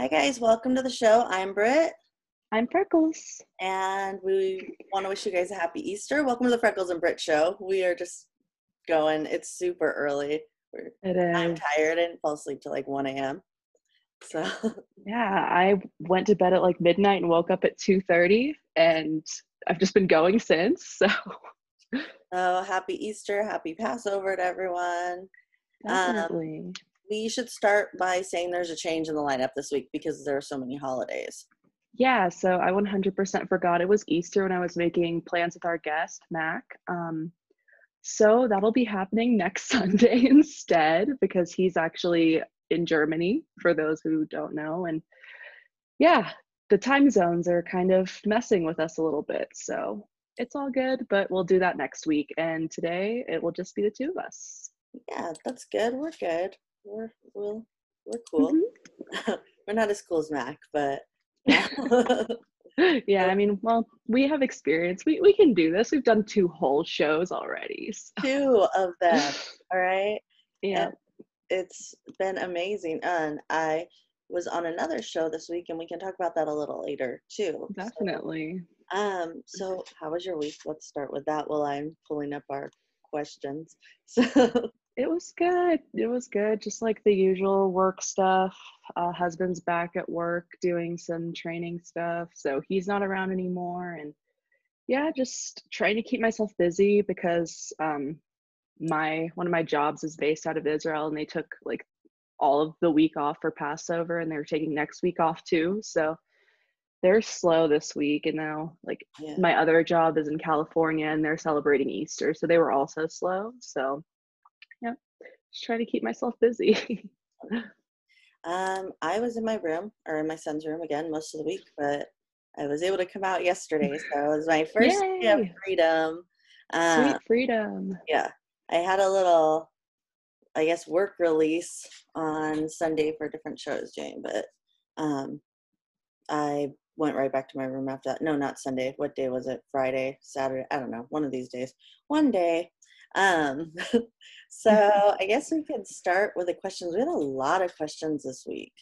Hi, guys. Welcome to the show. I'm Britt, I'm Freckles. and we want to wish you guys a happy Easter. Welcome to the Freckles and Britt show. We are just going. It's super early. We're, It I'm tired. I didn't fall asleep till like 1 a.m. So, Yeah, I went to bed at like midnight and woke up at 2:30 and I've just been going since. So oh, happy Easter. Happy Passover to everyone. Um, definitely. We should start by saying there's a change in the lineup this week because there are so many holidays. Yeah, so I 100% forgot it was Easter when I was making plans with our guest, Mac. Um, so that'll be happening next Sunday instead because he's actually in Germany, for those who don't know. And yeah, the time zones are kind of messing with us a little bit. So it's all good, but we'll do that next week. And today it will just be the two of us. Yeah, that's good. We're good. We're we'll, we're cool. Mhm. we're not as cool as Mac, but yeah, I mean, well, we have experience. We we can do this. We've done two whole shows already. So, two of them. All right. yeah. And it's been amazing. And I was on another show this week, and we can talk about that a little later too. So, Definitely. um. So, how was your week? Let's start with that while I'm pulling up our questions. So, It was good. It was good. Just like the usual work stuff. Uh, husband's back at work doing some training stuff. So he's not around anymore. And yeah, just trying to keep myself busy because um, my one of my jobs is based out of Israel and they took like all of the week off for Passover and they're taking next week off too. So they're slow this week. And now like yeah. my other job is in California and they're celebrating Easter. So they were also slow. So just trying to keep myself busy. Um, I was in my room or in my son's room again most of the week, but I was able to come out yesterday, so it was my first day of freedom. Uh, Sweet freedom. yeah, I had a little, I guess, work release on Sunday for different shows doing, but um, I went right back to my room after that. No, not Sunday. What day was it? Friday, Saturday? I don't know. One of these days. One day. Um, so I guess we could start with the questions. We had a lot of questions this week.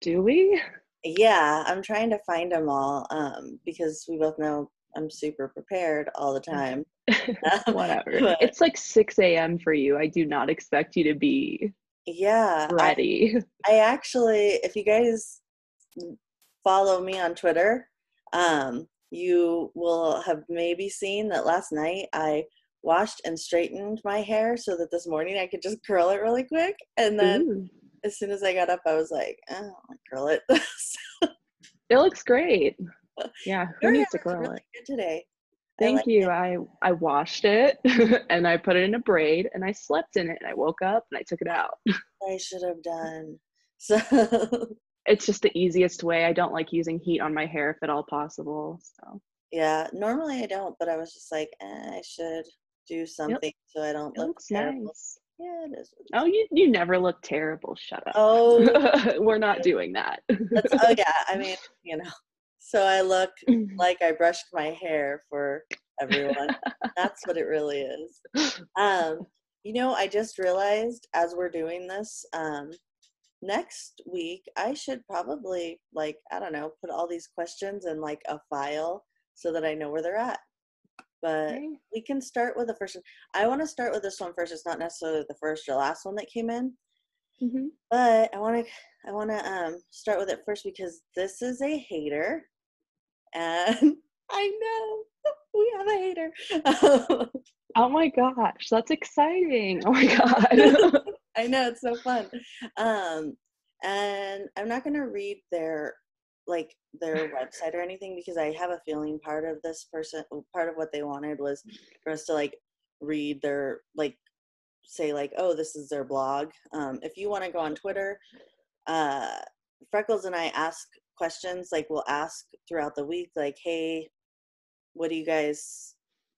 Do we? Yeah, I'm trying to find them all um, because we both know I'm super prepared all the time. Whatever. but- It's like 6 a.m. for you. I do not expect you to be Yeah, I- ready. I actually, if you guys follow me on Twitter, um, you will have maybe seen that last night I washed and straightened my hair so that this morning I could just curl it really quick. And then Ooh, as soon as I got up, I was like, oh, I'll curl it. it looks great. Yeah, who needs to curl really it? good today. I Thank like you. it. I I washed it and I put it in a braid and I slept in it and I woke up and I took it out. I should have done. So It's just the easiest way. I don't like using heat on my hair if at all possible. So yeah, normally I don't, but I was just like, eh, I should do something so I don't it look looks terrible. nice. Yeah, it is. Oh, you you never look terrible. Shut up. Oh, We're not doing that. That's, oh yeah, I mean, you know. So I look like I brushed my hair for everyone. That's what it really is. Um, you know, I just realized as we're doing this, um, next week I should probably like, I don't know, put all these questions in like a file so that I know where they're at. But Okay. we can start with the first one. I want to start with this one first. It's not necessarily the first or last one that came in. Mhm. But I want to I want to um start with it first because this is a hater, and I know we have a hater. Oh my gosh, that's exciting. Oh my god. I know it's so fun. Um, and I'm not gonna read their like their website or anything because I have a feeling part of this person part of what they wanted was for us to like read their like say like oh this is their blog. Um, if you want to go on Twitter, uh, Freckles and I ask questions like we'll ask throughout the week like hey what do you guys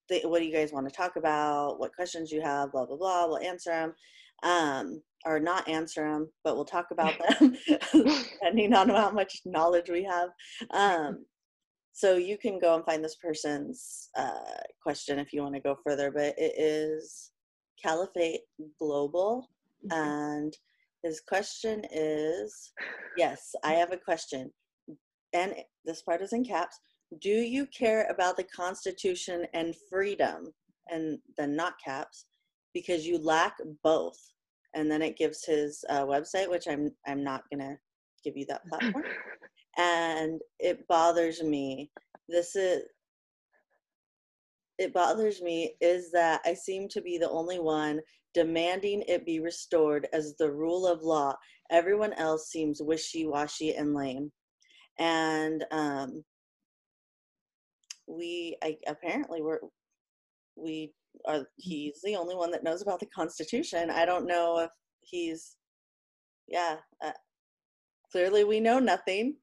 th- what do you guys want to talk about? What questions you have? Blah blah blah we'll answer them um or not answer them but we'll talk about them depending on how much knowledge we have um so you can go and find this person's uh, question if you want to go further but it is caliphate global and his question is yes, I have a question. And this part is in caps. Do you care about the Constitution and freedom? And then not caps, because you lack both. And then it gives his uh, website, which I'm I'm not gonna give you that platform. and it bothers me. This is it bothers me is that I seem to be the only one demanding it be restored as the rule of law. Everyone else seems wishy washy and lame. And um, we I, apparently we're we are he's the only one that knows about the constitution. I don't know if he's yeah uh, clearly we know nothing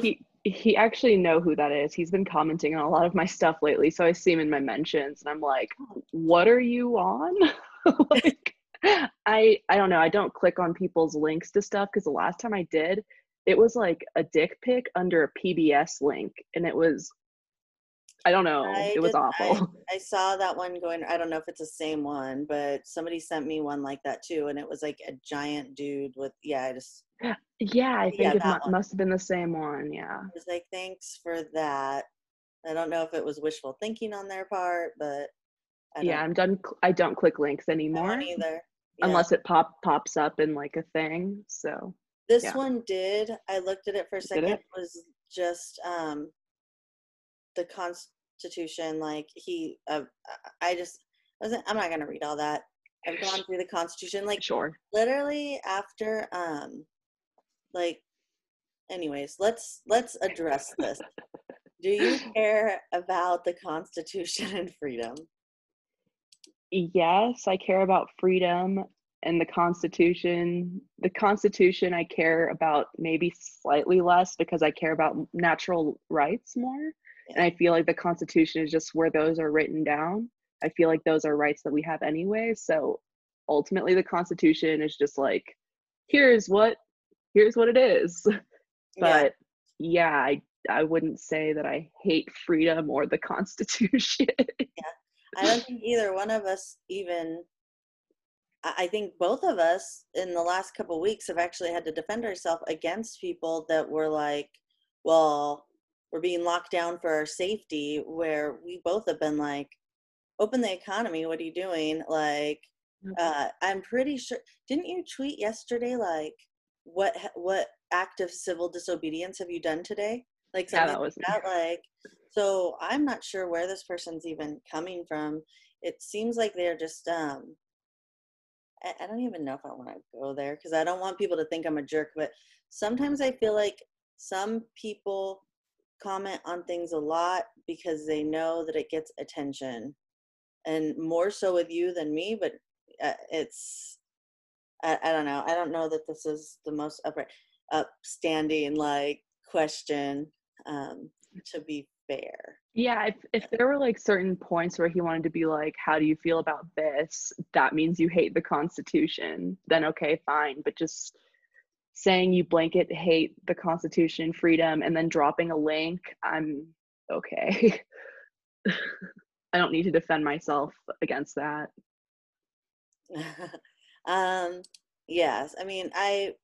he he actually know who that is. He's been commenting on a lot of my stuff lately so i see him in my mentions and i'm like what are you on? Like i i don't know. I don't click on people's links to stuff because the last time i did it was like a dick pic under a pbs link and it was I don't know. I it was did, awful. I, I, saw that one going. I don't know if it's the same one, but somebody sent me one like that too, and it was like a giant dude with yeah. I just yeah, I think yeah, it mu- must have been the same one. Yeah. I was like, thanks for that. I don't know if it was wishful thinking on their part, but yeah, I'm done. I don't click links anymore either, yeah. unless it pop pops up in like a thing. So this yeah. one did. I looked at it for a second. It? it was just um the constitution like he uh, i just wasn't i'm not going to read all that. I've gone through the constitution like sure. literally after um like anyways let's let's address this. Do you care about the constitution and freedom? Yes i care about freedom and the constitution. The constitution i care about maybe slightly less because i care about natural rights more and I feel like the Constitution is just where those are written down. I feel like those are rights that we have anyway. So ultimately, the Constitution is just like, here's what, here's what it is. But yeah, yeah I I wouldn't say that I hate freedom or the Constitution. yeah, I don't think either one of us even. I think both of us in the last couple weeks have actually had to defend ourselves against people that were like, well, we're being locked down for our safety where we both have been like open the economy what are you doing? Like mm-hmm. uh, i'm pretty sure didn't you tweet yesterday like what what act of civil disobedience have you done today? Like something yeah, that was like, that, like so i'm not sure where this person's even coming from. It seems like they're just um I, I don't even know if i want to go there because i don't want people to think i'm a jerk but sometimes i feel like some people comment on things a lot because they know that it gets attention and more so with you than me but uh, it's I, I, don't know i don't know that this is the most upright upstanding like question um to be fair. Yeah if, if there were like certain points where he wanted to be like how do you feel about this? That means you hate the constitution. Then okay fine but just saying you blanket hate the Constitution, freedom, and then dropping a link, I'm okay. I don't need to defend myself against that. um, yes, I mean, I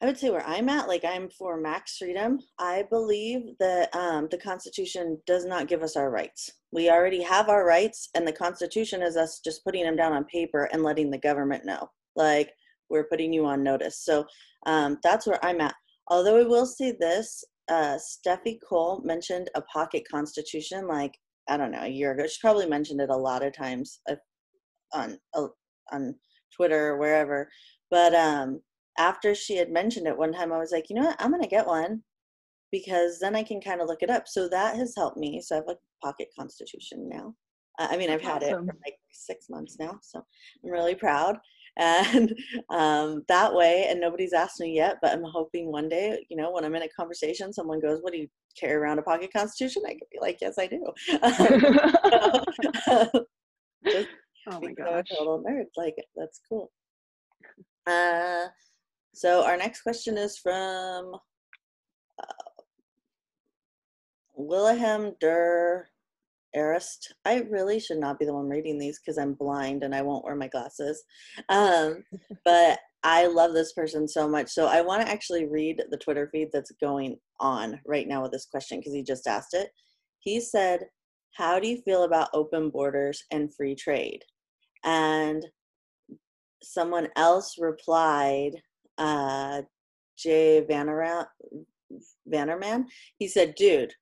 I would say where I'm at, like I'm for max freedom. I believe that um, the Constitution does not give us our rights. We already have our rights, and the Constitution is us just putting them down on paper and letting the government know. Like we're putting you on notice. So um, that's where I'm at. Although I will say this, uh, Steffi Cole mentioned a pocket constitution like, I don't know, a year ago. She probably mentioned it a lot of times uh, on, uh, on Twitter or wherever. But um, after she had mentioned it one time, I was like, you know what, I'm going to get one because then I can kind of look it up. So that has helped me. So I have a pocket constitution now. Uh, I mean, I've had awesome. it for like six months now. So I'm really proud and um, that way and nobody's asked me yet but i'm hoping one day you know when i'm in a conversation someone goes what do you carry around a pocket constitution? I could be like yes i do. Just oh my gosh. a total nerd like that's cool. Uh, so our next question is from uh, Wilhelm der Arist. I really should not be the one reading these because I'm blind and I won't wear my glasses. Um, but I love this person so much. So I want to actually read the Twitter feed that's going on right now with this question because he just asked it. He said, How do you feel about open borders and free trade? And someone else replied, uh, Jay Vanderman, Vanderman, he said, Dude,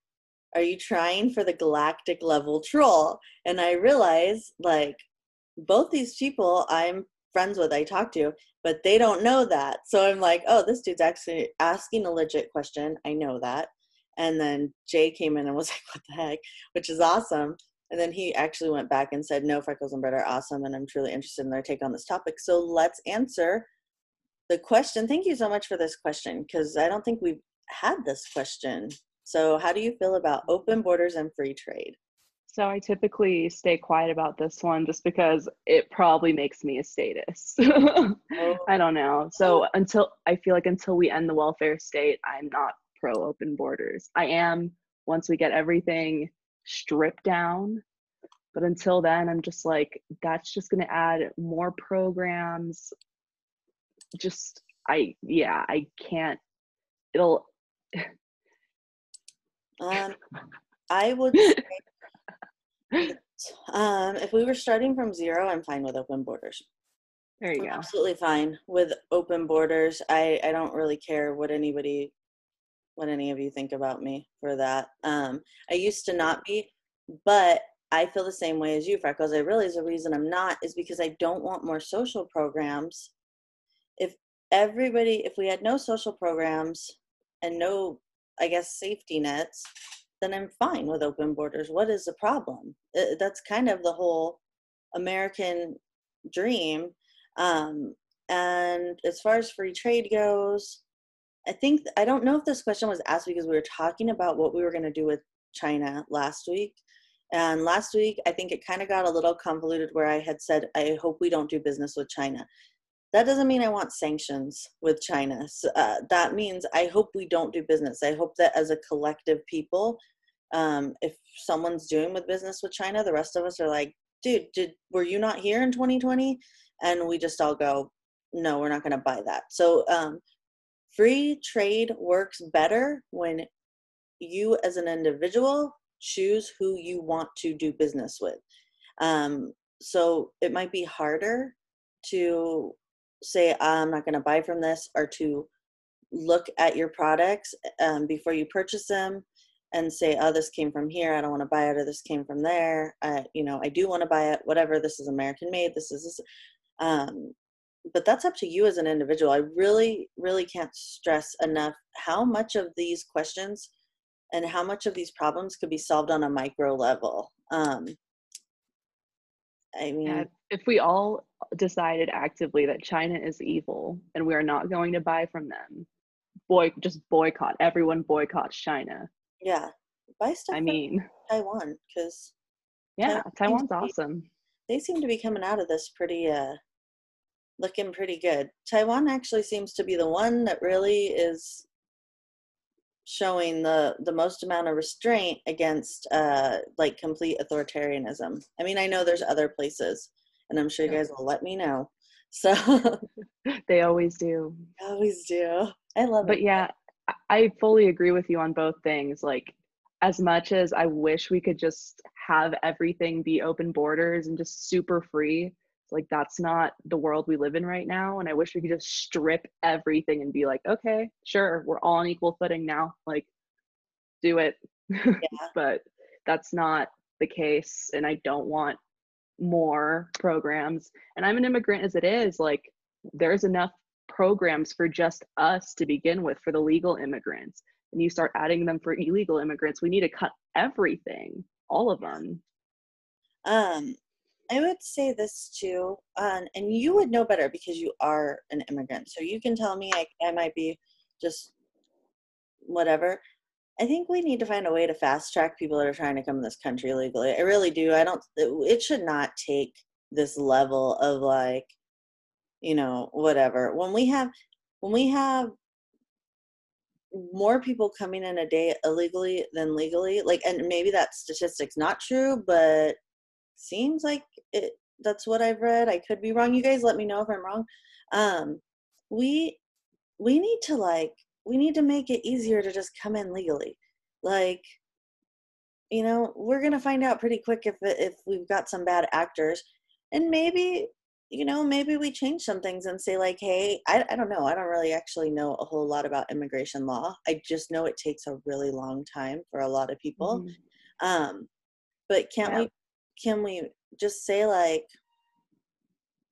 are you trying for the galactic level troll? And I realized, like, both these people I'm friends with, I talk to, but they don't know that. So I'm like, oh, this dude's actually asking a legit question. I know that. And then Jay came in and was like, what the heck? Which is awesome. And then he actually went back and said, no, Freckles and Britt are awesome. And I'm truly interested in their take on this topic. So let's answer the question. Thank you so much for this question because I don't think we've had this question. So, how do you feel about open borders and free trade? So, I typically stay quiet about this one just because it probably makes me a statist. oh. I don't know. So, oh. until I feel like until we end the welfare state, I'm not pro open borders. I am once we get everything stripped down. But until then, I'm just like, that's just going to add more programs. Just, I, yeah, I can't, it'll, um, I would say, um, if we were starting from zero, I'm fine with open borders. There you I'm go. Absolutely fine with open borders. I, I don't really care what anybody, what any of you think about me for that. Um, I used to not be, but I feel the same way as you, Freckles. I realize the reason I'm not is because I don't want more social programs. If everybody, if we had no social programs and no I guess, safety nets, then I'm fine with open borders. What is the problem? That's kind of the whole American dream. Um, and as far as free trade goes, I think, I don't know if this question was asked because we were talking about what we were going to do with China last week. And last week, I think it kind of got a little convoluted where I had said, I hope we don't do business with China that doesn't mean I want sanctions with China. So, uh, that means I hope we don't do business. I hope that as a collective people, um, if someone's doing with business with China, the rest of us are like, dude, did were you not here in 2020? And we just all go, no, we're not going to buy that. So um, free trade works better when you as an individual choose who you want to do business with. Um, so it might be harder to say i'm not going to buy from this or to look at your products um, before you purchase them and say oh this came from here. I don't want to buy it or this came from there. Uh, you know i do want to buy it. Whatever. This is american made. This is this um, but that's up to you as an individual. I really really can't stress enough how much of these questions and how much of these problems could be solved on a micro level um, i mean yeah, if we all decided actively that China is evil and we are not going to buy from them, boy, just boycott. Everyone boycotts China. Yeah, buy stuff. I mean, Taiwan because yeah, Taiwan Taiwan's awesome. they seem to be coming out of this pretty, uh, looking pretty good. Taiwan actually seems to be the one that really is showing the the most amount of restraint against uh like complete authoritarianism i mean i know there's other places and I'm sure you guys will let me know. So they always do. Always do. I love but it. But yeah, I fully agree with you on both things. Like as much as I wish we could just have everything be open borders and just super free, like that's not the world we live in right now and I wish we could just strip everything and be like, okay, sure, we're all on equal footing now. Like do it. Yeah. but that's not the case and I don't want more programs and i'm an immigrant as it is like there's enough programs for just us to begin with for the legal immigrants and you start adding them for illegal immigrants we need to cut everything all of them um i would say this too um, and you would know better because you are an immigrant so you can tell me i, I might be just whatever I think we need to find a way to fast track people that are trying to come to this country legally. I really do. I don't. It should not take this level of like, you know, whatever. When we have, when we have more people coming in a day illegally than legally. Like, and maybe that statistic's not true, but seems like it. That's what I've read. I could be wrong. You guys, let me know if I'm wrong. Um, we we need to like we need to make it easier to just come in legally. Like, you know, we're gonna find out pretty quick if if we've got some bad actors, and maybe you know maybe we change some things and say like hey I, I don't know i don't really actually know a whole lot about immigration law i just know it takes a really long time for a lot of people mm-hmm. um but can't yeah. we can we just say like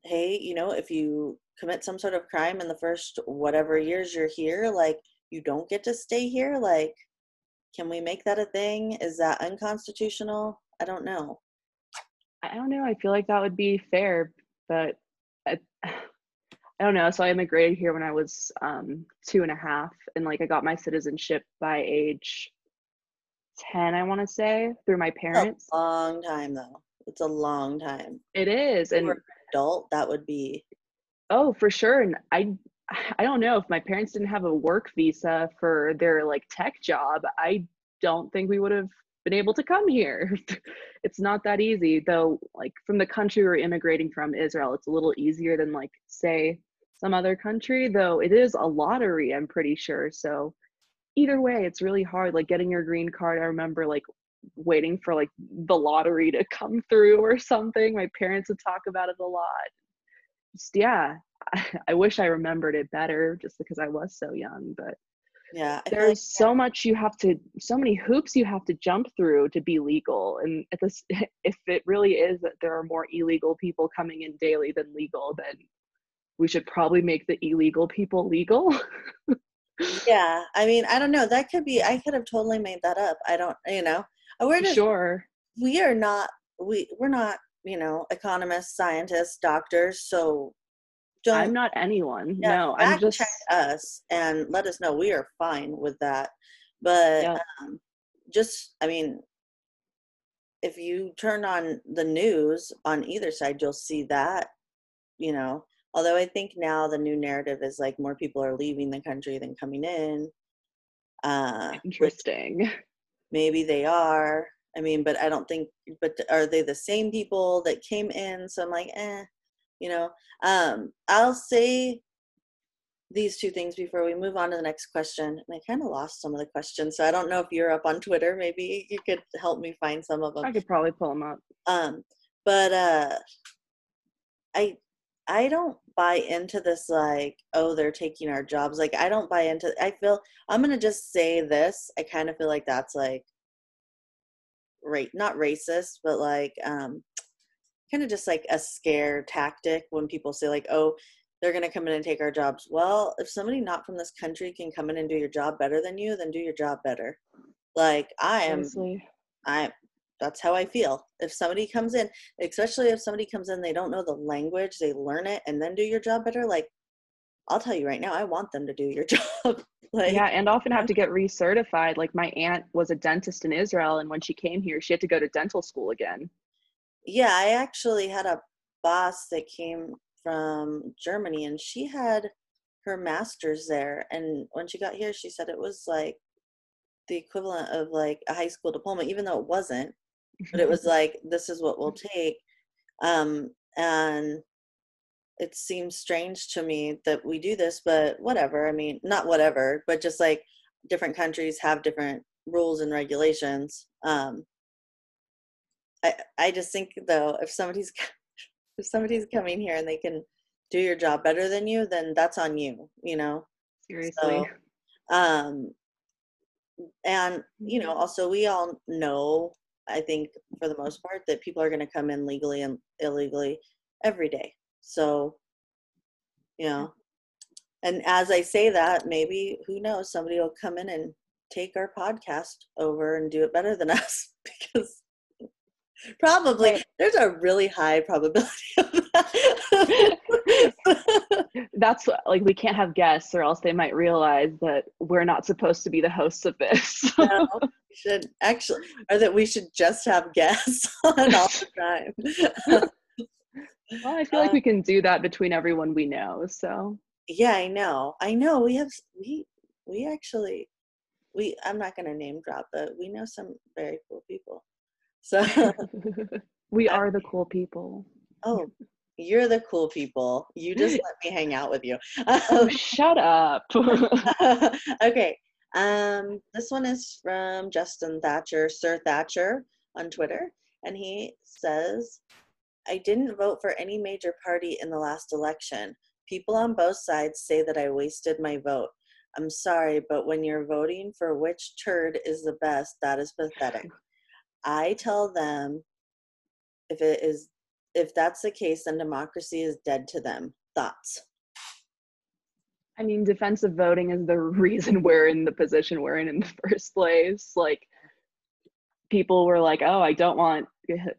hey you know if you commit some sort of crime in the first whatever years you're here like you don't get to stay here like can we make that a thing? Is that unconstitutional? I don't know. I don't know. I feel like that would be fair but I, I don't know. So I immigrated here when I was um, two and a half, and like I got my citizenship by age ten, I want to say, through my parents. a long time though. It's a long time. It is, and an adult that would be. Oh, for sure. And I, I don't know if my parents didn't have a work visa for their like tech job. I don't think we would have been able to come here. it's not that easy, though. Like from the country we're immigrating from, Israel, it's a little easier than like say some other country, though it is a lottery. I'm pretty sure. So either way, it's really hard. Like getting your green card. I remember like waiting for like the lottery to come through or something. My parents would talk about it a lot. Just yeah, I, I wish I remembered it better just because I was so young, but yeah there's like so much you have to so many hoops you have to jump through to be legal and at this if it really is that there are more illegal people coming in daily than legal then we should probably make the illegal people legal yeah i mean i don't know that could be i could have totally made that up i don't you know we're just sure we are not we we're not you know economists scientists doctors so don't i'm not anyone yeah, no i'm just check us and let us know we are fine with that but yeah. um, just i mean if you turn on the news on either side you'll see that you know although i think now the new narrative is like more people are leaving the country than coming in uh interesting. maybe they are. I mean but i don't think but are they the same people that came in? So i'm like eh you know? Um i'll say these two things before we move on to the next question and i kind of lost some of the questions so i don't know if you're up on twitter. Maybe you could help me find some of them i could probably pull them up. Um but uh i i don't buy into this like oh they're taking our jobs. Like i don't buy into i feel i'm gonna just say this i kind of feel like that's like right not racist but like um kind of just like a scare tactic when people say like oh they're going to come in and take our jobs. Well if somebody not from this country can come in and do your job better than you then do your job better. Like i am Honestly. i that's how i feel if somebody comes in especially if somebody comes in they don't know the language they learn it and then do your job better like i'll tell you right now i want them to do your job like yeah and often have to get recertified like my aunt was a dentist in israel and when she came here she had to go to dental school again yeah, I actually had a boss that came from Germany and she had her master's there. And when she got here, she said it was like the equivalent of like a high school diploma, even though it wasn't. But it was like, this is what we'll take. Um, and it seems strange to me that we do this, but whatever. I mean, not whatever, but just like different countries have different rules and regulations. Um, I, I just think though if somebody's if somebody's coming here and they can do your job better than you then that's on you you know seriously so, um and you know mm-hmm. also we all know i think for the most part that people are going to come in legally and illegally every day. So you know mm-hmm. and as i say that maybe who knows somebody will come in and take our podcast over and do it better than us because Probably. Right. There's a really high probability of that. That's like we can't have guests or else they might realize that we're not supposed to be the hosts of this. no, should actually or that we should just have guests on all the time. well, I feel like we can do that between everyone we know. So yeah, I know. I know. We have we we actually we i'm not going to name drop but we know some very cool people so we are the cool people. Oh you're the cool people. You just let me hang out with you. Oh, shut up. Okay um this one is from justin thatcher sir thatcher on twitter and he says i didn't vote for any major party in the last election. People on both sides say that i wasted my vote. I'm sorry, but when you're voting for which turd is the best, that is pathetic. I tell them if it is if that's the case, then democracy is dead to them. Thoughts? I mean, defensive voting is the reason we're in the position we're in in the first place. Like, people were like, "Oh, I don't want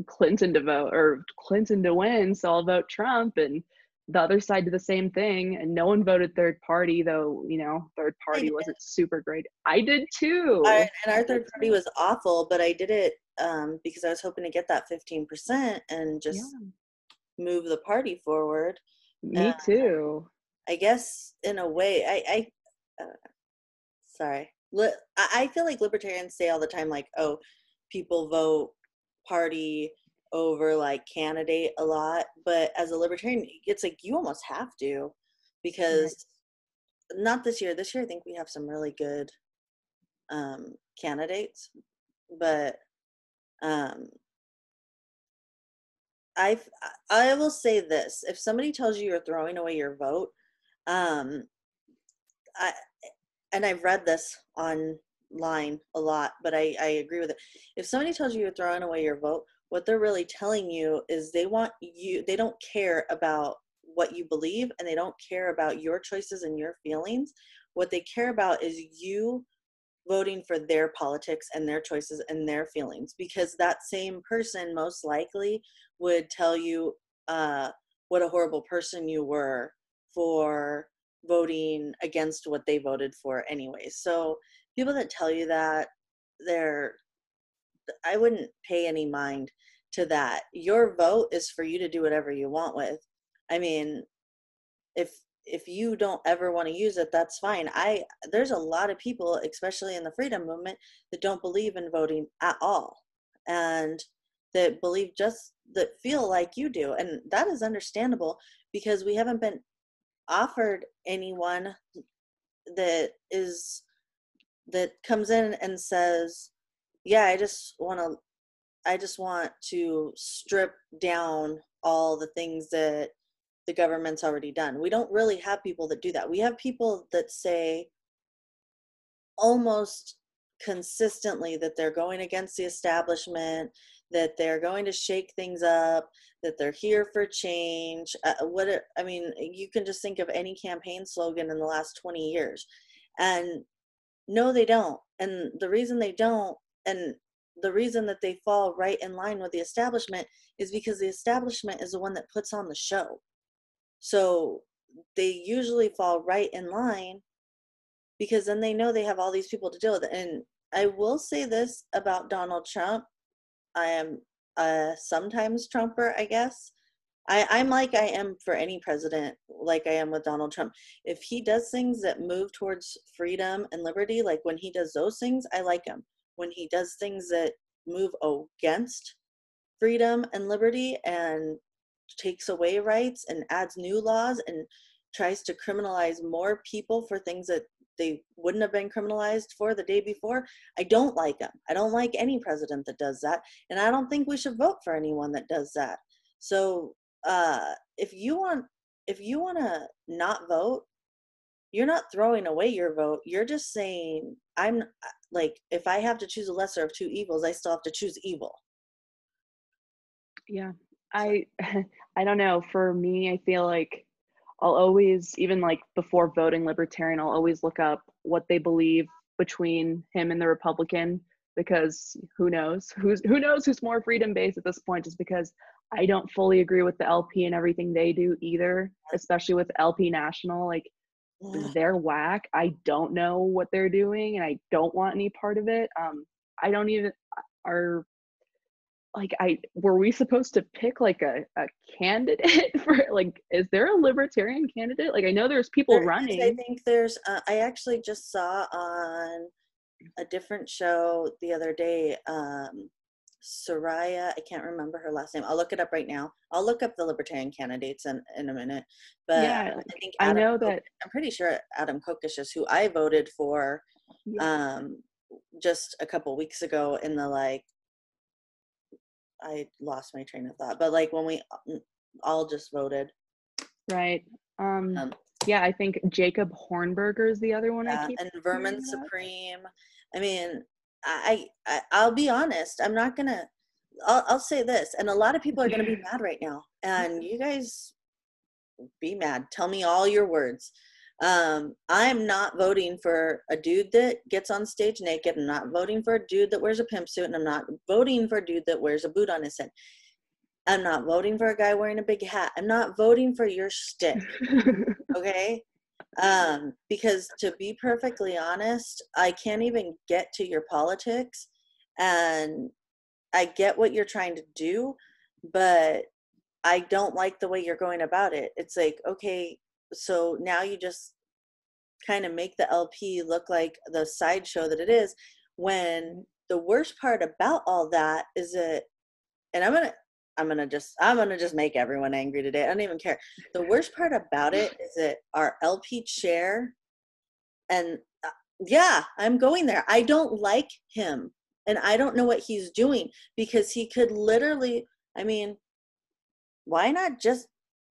Clinton to vote or Clinton to win, so I'll vote Trump." And the other side did the same thing and no one voted third party though you know third party wasn't super great. I did too. I, and our third party was awful but i did it um, because i was hoping to get that 15% and just yeah. move the party forward. Me uh, too. I guess in a way i i uh, sorry. I feel like libertarians say all the time like oh people vote party over like candidate a lot but as a libertarian it's like you almost have to because right. not this year this year i think we have some really good um candidates but um i i will say this if somebody tells you you're throwing away your vote um i and i've read this online a lot but i i agree with it if somebody tells you you're throwing away your vote what they're really telling you is they want you they don't care about what you believe and they don't care about your choices and your feelings. What they care about is you voting for their politics and their choices and their feelings because that same person most likely would tell you uh, what a horrible person you were for voting against what they voted for anyway. So people that tell you that they're I wouldn't pay any mind to that. Your vote is for you to do whatever you want with. I mean, if if you don't ever want to use it, that's fine. I there's a lot of people, especially in the freedom movement, that don't believe in voting at all. And that believe just that feel like you do. And that is understandable because we haven't been offered anyone that is that comes in and says yeah, I just want to I just want to strip down all the things that the government's already done. We don't really have people that do that. We have people that say almost consistently that they're going against the establishment, that they're going to shake things up, that they're here for change. Uh, what it, I mean, you can just think of any campaign slogan in the last 20 years. And no, they don't. And the reason they don't and the reason that they fall right in line with the establishment is because the establishment is the one that puts on the show. So they usually fall right in line because then they know they have all these people to deal with and i will say this about donald trump. I am a sometimes trumper i guess. I, I'm like I am for any president, like I am with Donald Trump. If he does things that move towards freedom and liberty, like when he does those things, I like him when he does things that move against freedom and liberty and takes away rights and adds new laws and tries to criminalize more people for things that they wouldn't have been criminalized for the day before. I don't like him. I don't like any president that does that. And I don't think we should vote for anyone that does that. So uh, if you want if you want to not vote, you're not throwing away your vote. You're just saying I'm uh, like if i have to choose a lesser of two evils i still have to choose evil yeah i i don't know for me i feel like i'll always even like before voting libertarian i'll always look up what they believe between him and the republican because who knows who's who knows who's more freedom based at this point just because i don't fully agree with the lp and everything they do either especially with lp national like they're whack. I don't know what they're doing and I don't want any part of it. Um, I don't even are like I were we supposed to pick like a, a candidate for like is there a libertarian candidate? Like I know there's people There is, running. I think there's. Uh, I actually just saw on a different show the other day. Um, Soraya, I can't remember her last name. I'll look it up right now. I'll look up the libertarian candidates in, in a minute. But Yeah, I think I know that I'm pretty sure Adam Kokesh is who I voted for yeah, um just a couple weeks ago in the like I lost my train of thought. But like when we mm, all just voted. right. Um, Um, yeah, I think Jacob Hornberger is the other one I Yeah, keep and Vermin. Supreme. I mean, I, I I'll be honest. I'm not gonna. I'll I'll say this, and a lot of people are gonna be mad right now, and you guys be mad. Tell me all your words. Um, I'm not voting for a dude that gets on stage naked. I'm not voting for a dude that wears a pimp suit, and I'm not voting for a dude that wears a boot on his head. I'm not voting for a guy wearing a big hat. I'm not voting for your shtick okay um because to be perfectly honest i can't even get to your politics and i get what you're trying to do but i don't like the way you're going about it. It's like okay so now you just kind of make the lp look like the sideshow that it is when the worst part about all that is that and i'm gonna i'm gonna just i'm gonna just make everyone angry today i don't even care the worst part about it is that our LP chair, and uh, yeah, I'm going there. I don't like him, and I don't know what he's doing because he could literally. I mean, why not just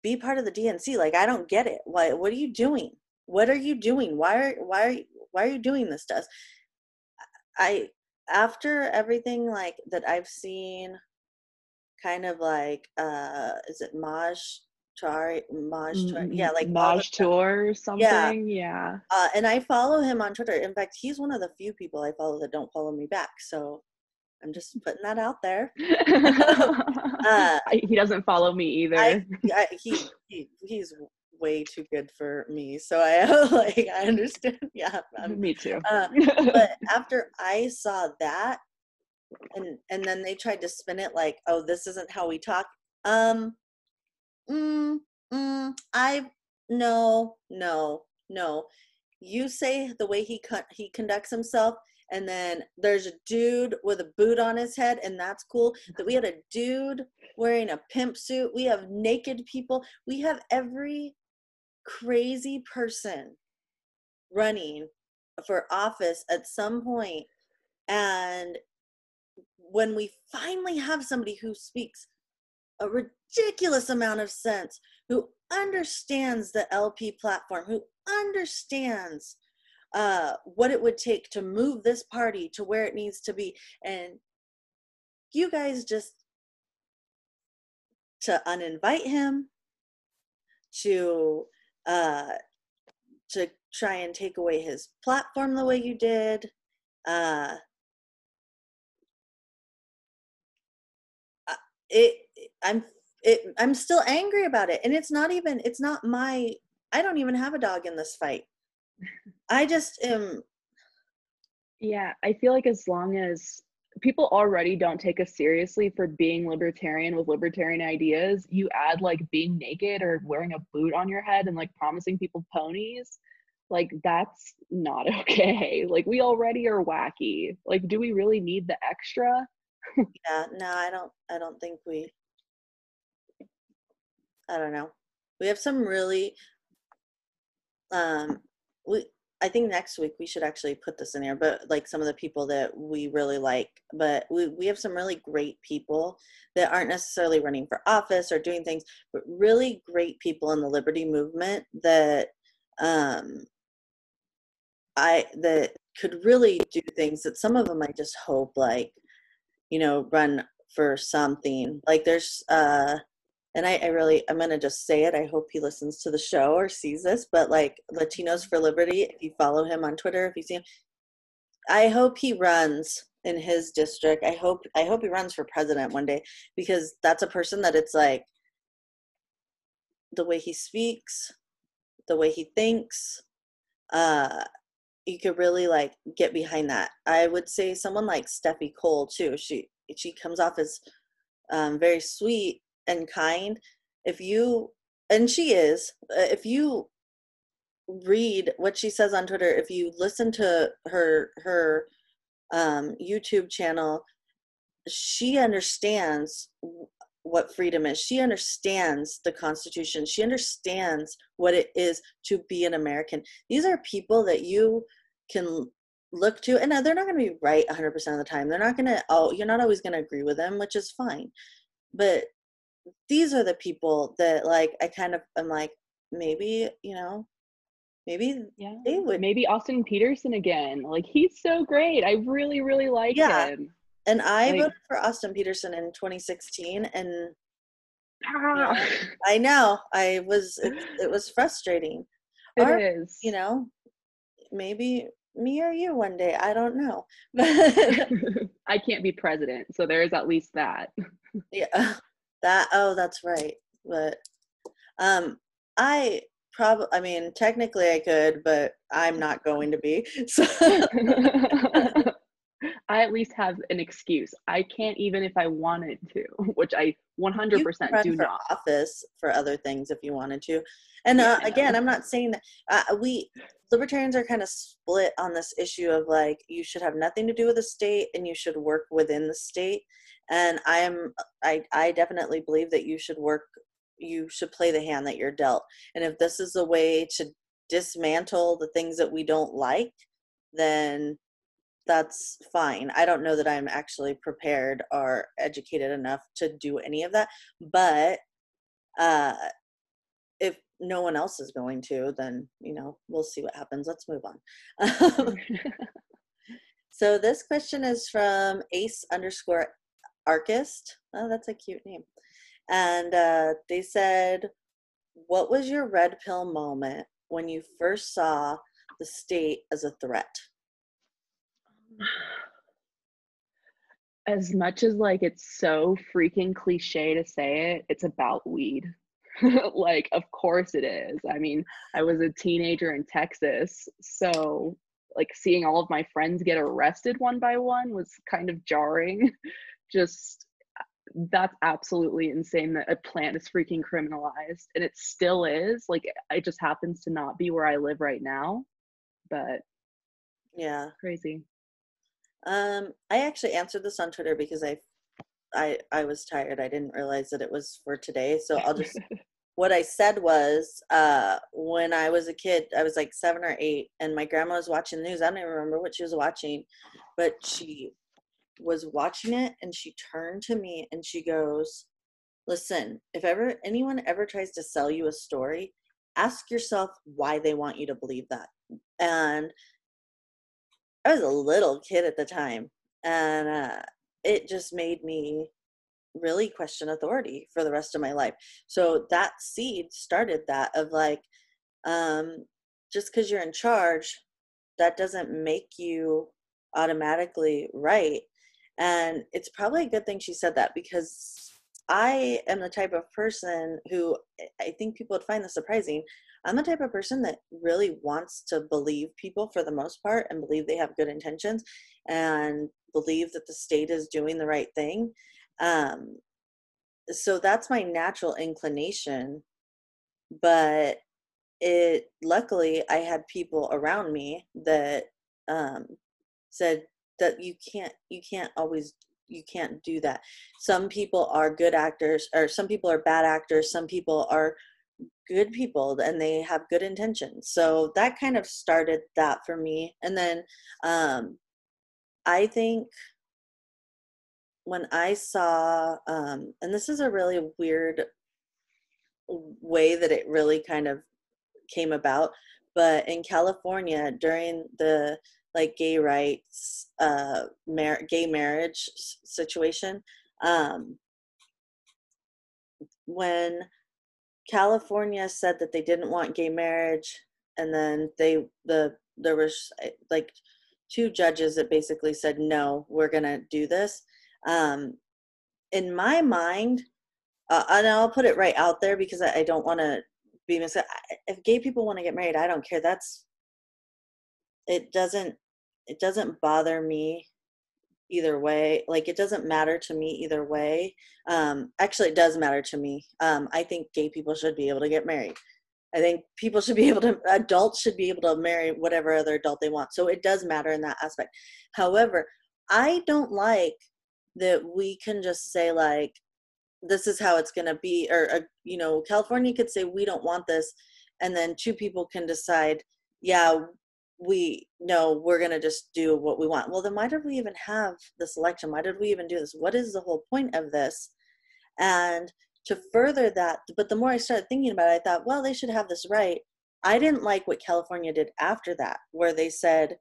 be part of the DNC? Like, I don't get it. Why? What are you doing? What are you doing? Why are why are you, why are you doing this to us? I after everything like that I've seen, kind of like uh, is it Maj Chari, Maj Chari? Yeah, like all Maj Toure or something. Yeah. uh, and I follow him on Twitter. In fact, he's one of the few people I follow that don't follow me back. So I'm just putting that out there. Uh, he doesn't follow me either. I, I he, he he's way too good for me. So I like I understand. Yeah, I'm, me too. uh, but after I saw that, and and then they tried to spin it like, oh, this isn't how we talk. Um, mm, mm, I no no no. You say the way he con- he conducts himself, and then there's a dude with a boot on his head, and that's cool. That we had a dude wearing a pimp suit. We have naked people. We have every crazy person running for office at some point and when we finally have somebody who speaks a ridiculous amount of sense who understands the lp platform who understands uh, what it would take to move this party to where it needs to be and you guys just to uninvite him to uh to try and take away his platform the way you did uh it i'm it i'm still angry about it and it's not even it's not my i don't even have a dog in this fight i just am Yeah, I feel like as long as people already don't take us seriously for being libertarian with libertarian ideas, you add like being naked or wearing a boot on your head and like promising people ponies, like that's not okay. Like we already are wacky. Like do we really need the extra? Yeah no i don't i don't think we i don't know. We have some really um we i think next week we should actually put this in there, but like some of the people that we really like but we, we have some really great people that aren't necessarily running for office or doing things but really great people in the liberty movement that um i that could really do things that some of them i just hope like you know run for something. Like there's uh and I, I really i'm gonna just say it i hope he listens to the show or sees this but like latinos for liberty if you follow him on twitter if you see him i hope he runs in his district. I hope i hope he runs for president one day because that's a person that it's like the way he speaks the way he thinks uh you could really like get behind that. I would say someone like steffi cole too she she comes off as um, very sweet and kind. If you and she is uh, if you read what she says on twitter if you listen to her her um, youtube channel she understands what freedom is she understands the constitution she understands what it is to be an american these are people that you can look to and they're not going to be right 100% of the time they're not going to oh you're not always going to agree with them which is fine but these are the people that like i kind of am like maybe you know maybe Yeah. they would Maybe Austin Petersen again. Like he's so great. I really, really like Yeah. him. And i like- voted for austin petersen in 2016 and Ah, i know i was it, it was frustrating it Or, is. you know maybe me or you one day i don't know but I can't be president, so there is at least that. yeah that oh that's right but um i probably i mean technically i could but i'm not going to be so I at least have an excuse. I can't even if I wanted to, which I 100% you can run do not. office for other things if you wanted to and uh, again i'm not saying that uh, we libertarians are kind of split on this issue of like you should have nothing to do with the state and you should work within the state and i am i i definitely believe that you should work you should play the hand that you're dealt and if this is a way to dismantle the things that we don't like then that's fine. I don't know that I'm actually prepared or educated enough to do any of that, but uh if no one else is going to, then you know, we'll see what happens. Let's move on. so this question is from ace underscore archist. Oh, that's a cute name. And uh, they said, What was your red pill moment when you first saw the state as a threat? as much as like it's so freaking cliche to say it, it's about weed. like, of course it is. I mean, I was a teenager in Texas, so like seeing all of my friends get arrested one by one was kind of jarring. Just uh, that's absolutely insane that a plant is freaking criminalized and it still is. Like, it just happens to not be where I live right now, but Yeah. crazy. Um, I actually answered this on Twitter because I, I, I was tired. I didn't realize that it was for today. So I'll just. what I said was, uh, when I was a kid, I was like seven or eight, and my grandma was watching the news. I don't even remember what she was watching, but she was watching it, and she turned to me and she goes, "Listen, if ever anyone ever tries to sell you a story, ask yourself why they want you to believe that." And I was a little kid at the time, and uh, it just made me really question authority for the rest of my life. So that seed started that of like, um, just because you're in charge, that doesn't make you automatically right. And it's probably a good thing she said that because I am the type of person who I think people would find this surprising. I'm the type of person that really wants to believe people for the most part and believe they have good intentions and believe that the state is doing the right thing. Um, so that's my natural inclination. But it luckily I had people around me that um, said that you can't you can't always you can't do that. Some people are good actors or some people are bad actors, some people are good people and they have good intentions. So that kind of started that for me. And then um I think when I saw um and this is a really weird way that it really kind of came about, but in California during the like gay rights uh mar- gay marriage s- situation um when california said that they didn't want gay marriage and then they the there was uh, like two judges that basically said no we're gonna do this. Um in my mind uh, and i'll put it right out there because i, I don't want to be mis if gay people want to get married i don't care. That's it doesn't it doesn't bother me either way. Like it doesn't matter to me either way. Um, actually, it does matter to me. Um, I think gay people should be able to get married. I think people should be able to, adults should be able to marry whatever other adult they want. So it does matter in that aspect. However, I don't like that we can just say, like, this is how it's going to be, or, uh, you know, California could say, we don't want this. And then two people can decide, yeah, we know we're going to just do what we want. Well, then why did we even have this election? Why did we even do this? What is the whole point of this? And to further that, but the more I started thinking about it, I thought, well, they should have this right. I didn't like what California did after that, where they said,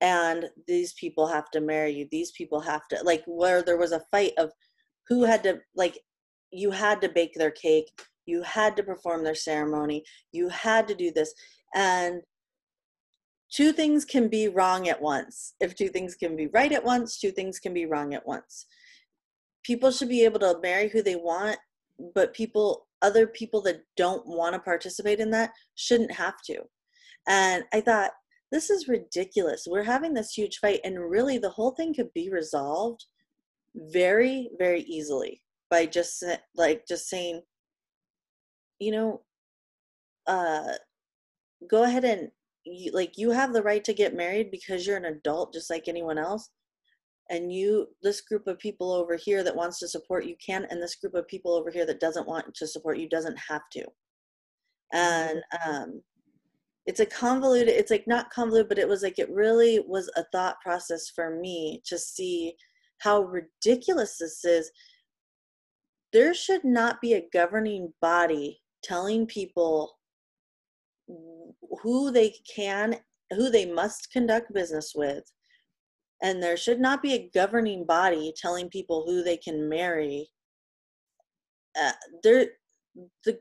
and these people have to marry you. These people have to, like, where there was a fight of who had to, like, you had to bake their cake, you had to perform their ceremony, you had to do this. And two things can be wrong at once. If two things can be right at once, two things can be wrong at once. People should be able to marry who they want, but people, other people that don't want to participate in that, shouldn't have to. And I thought, this is ridiculous. We're having this huge fight, and really the whole thing could be resolved very, very easily by just like just saying, you know, uh, go ahead and you, like you have the right to get married because you're an adult just like anyone else. And you this group of people over here that wants to support you can and this group of people over here that doesn't want to support you doesn't have to. And um it's a convoluted it's like not convoluted but it was like it really was a thought process for me to see how ridiculous this is. There should not be a governing body telling people who they can who they must conduct business with. And there should not be a governing body telling people who they can marry. Uh, there the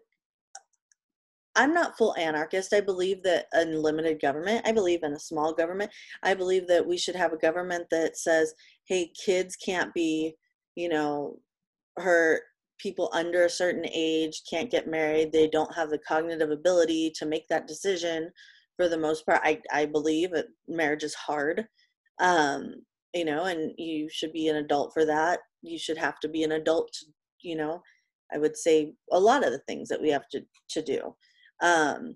i'm not full anarchist. I believe that unlimited government i believe in a small government. I believe that we should have a government that says hey kids can't be you know hurt people under a certain age can't get married they don't have the cognitive ability to make that decision for the most part i, I believe that marriage is hard. Um, you know and you should be an adult for that. You should have to be an adult you know i would say a lot of the things that we have to to do. Um,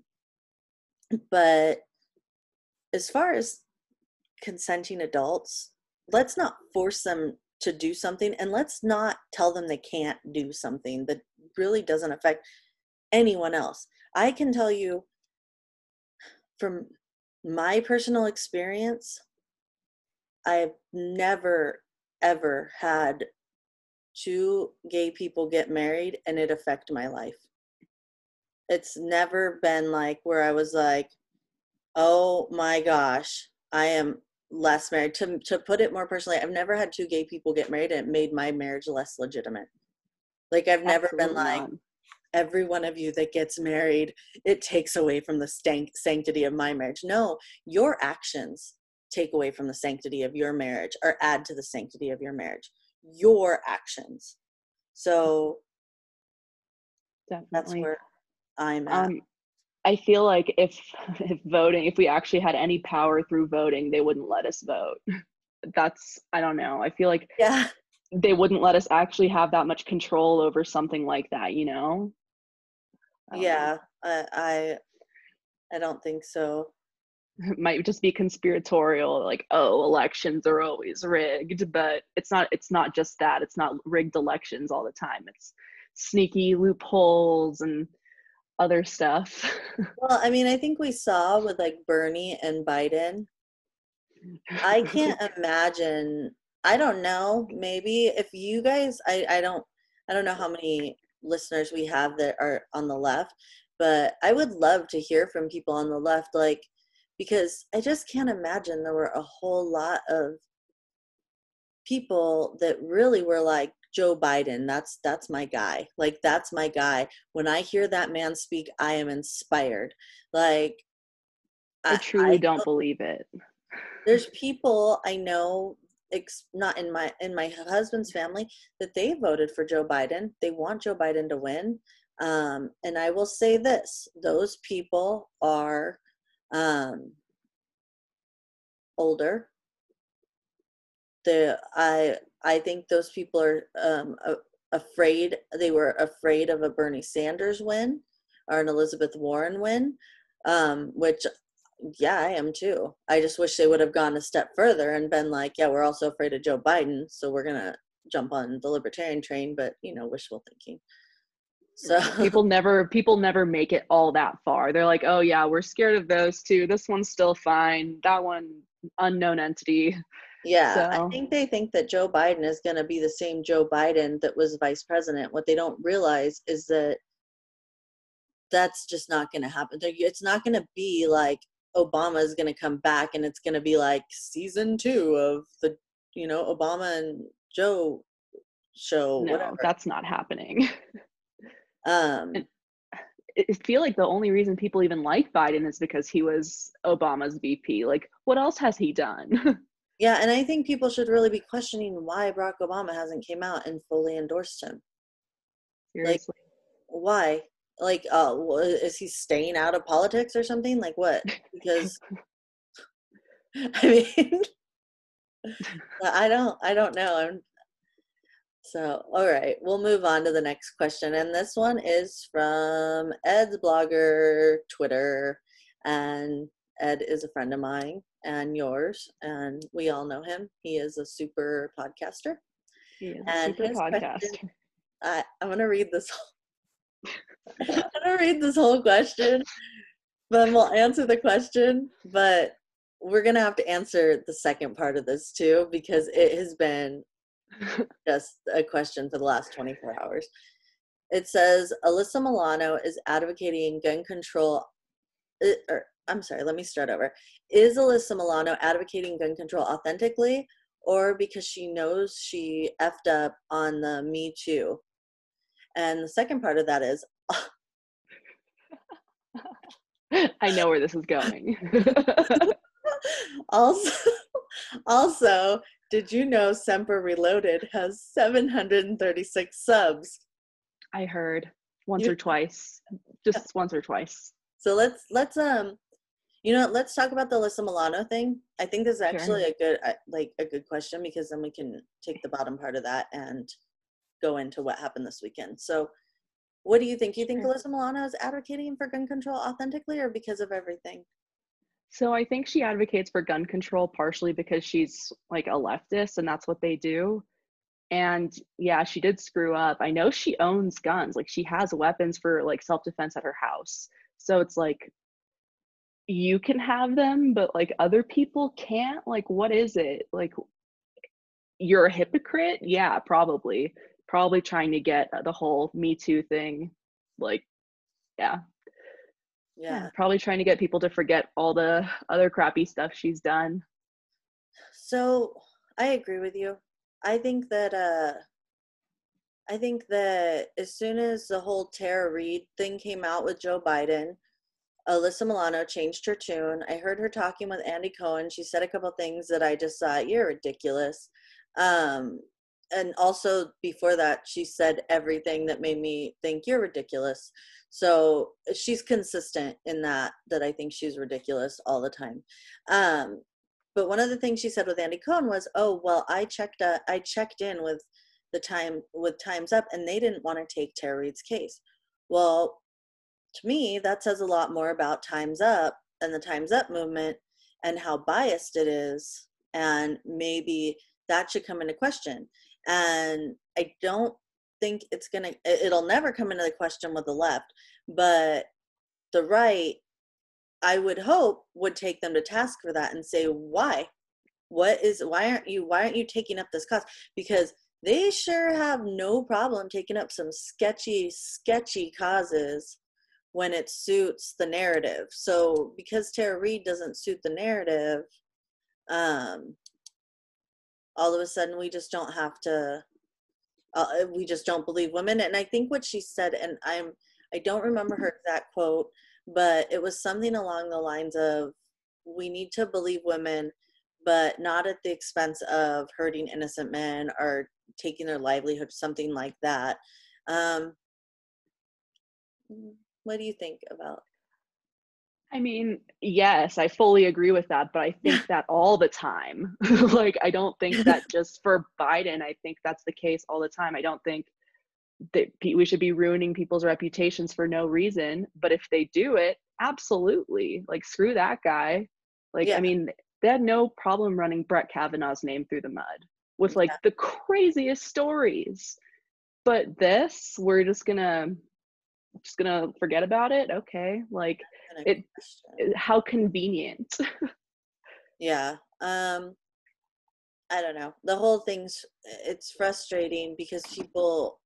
but as far as consenting adults let's not force them to do something and let's not tell them they can't do something that really doesn't affect anyone else. I can tell you from my personal experience i've never ever had two gay people get married and it affect my life. It's never been like where i was like oh my gosh i am less married. To to put it more personally, I've never had two gay people get married and it made my marriage less legitimate. Like I've never Absolutely been like not. every one of you that gets married, it takes away from the stank, sanctity of my marriage. No, your actions take away from the sanctity of your marriage or add to the sanctity of your marriage. Your actions. So Definitely. that's where I'm at. Um, I feel like if if voting, if we actually had any power through voting, they wouldn't let us vote. That's I don't know. I feel like yeah, they wouldn't let us actually have that much control over something like that. You know? Um, yeah, I, I I don't think so. It might just be conspiratorial, like oh, elections are always rigged, but it's not. It's not just that. It's not rigged elections all the time. It's sneaky loopholes and other stuff. well, I mean, I think we saw with like Bernie and Biden. I can't imagine. I don't know. Maybe if you guys, I, I don't, I don't know how many listeners we have that are on the left, but I would love to hear from people on the left, like, because I just can't imagine there were a whole lot of people that really were like, Joe Biden. That's that's my guy. Like that's my guy. When I hear that man speak, I am inspired. Like I, I truly I don't believe it. There's people I know not in my in my husband's family that they voted for Joe Biden. They want Joe Biden to win. Um, and I will say this: those people are um, older. the I I think those people are um, afraid. They were afraid of a Bernie Sanders win or an Elizabeth Warren win, um, which yeah, I am too. I just wish they would have gone a step further and been like, yeah, we're also afraid of Joe Biden, so we're gonna jump on the libertarian train. But you know, wishful thinking. So people never people never make it all that far. They're like, oh yeah, we're scared of those two. This one's still fine. That one unknown entity. Yeah, So- I think they think that Joe Biden is going to be the same Joe Biden that was vice president. What they don't realize is that that's just not going to happen. It's not going to be like Obama is going to come back and it's going to be like season two of the, you know, Obama and Joe show, no, whatever. that's not happening. Um, and- I I feel like the only reason people even like Biden is because he was Obama's VP. Like, what else has he done? yeah, and I think people should really be questioning why Barack Obama hasn't came out and fully endorsed him. Seriously. why? Like uh is he staying out of politics or something? Like what? Because i mean i don't i don't know. I'm so all right we'll move on to the next question and this one is from ed's blogger twitter and ed is a friend of mine and yours and we all know him he is a super podcaster he is a super his podcaster. question- I, I'm gonna read this. I'm gonna read this whole question, then we'll answer the question. But we're gonna have to answer the second part of this too because it has been just a question for the last 24 hours. It says Alyssa Milano is advocating gun control. Eh, or, I'm sorry, let me start over. Is Alyssa Milano advocating gun control authentically or because she knows she effed up on the Me Too? And the second part of that is I know where this is going. also, also, did you know Semper Reloaded has 736 subs? I heard once You- or twice, just once or twice. So let's let's um, you know, let's talk about the Alyssa Milano thing. I think this is Sure. actually a good uh, like a good question because then we can take the bottom part of that and go into what happened this weekend. So, what do you think? You think Sure. Alyssa Milano is advocating for gun control authentically, or because of everything? So I think she advocates for gun control partially because she's like a leftist and that's what they do. And yeah, she did screw up. I know she owns guns. Like she has weapons for like self-defense at her house. So it's like you can have them, but like other people can't. Like what is it? Like you're a hypocrite? Yeah, probably. Probably trying to get the whole Me Too thing like yeah, Yeah. probably trying to get people to forget all the other crappy stuff she's done. So I agree with you. I think that uh I think that as soon as the whole Tara Reade thing came out with Joe Biden, Alyssa Milano changed her tune. I heard her talking with Andy Cohen. She said a couple things that I just thought, you're ridiculous. Um and also before that she said everything that made me think you're ridiculous. So she's consistent in that that I think she's ridiculous all the time. Um but one of the things she said with Andy Cohen was, "Oh, well, I checked. Uh, I checked in with the time with Times Up, and they didn't want to take Tara Reade's case." Well, to me, that says a lot more about Times Up and the Times Up movement and how biased it is, and maybe that should come into question. And I don't think it's gonna. it- It'll never come into the question with the left, but the right I would hope would take them to task for that and say why what is why aren't you why aren't you taking up this cause because they sure have no problem taking up some sketchy sketchy causes when it suits the narrative. So because tara reade doesn't suit the narrative um all of a sudden we just don't have to uh, we just don't believe women. And i think what she said and i'm i don't remember her exact quote but it was something along the lines of we need to believe women but not at the expense of hurting innocent men or taking their livelihood something like that. Um what do you think about I mean, yes, I fully agree with that, but I think that all the time. like, I don't think that just for Biden, I think that's the case all the time. I don't think that we should be ruining people's reputations for no reason, but if they do it, absolutely. Like, screw that guy. Like, yeah. I mean, they had no problem running Brett Kavanaugh's name through the mud with like yeah. the craziest stories. But this, we're just gonna just gonna forget about it. Okay, like it, how convenient. yeah. Um I don't know. The whole thing's it's frustrating because people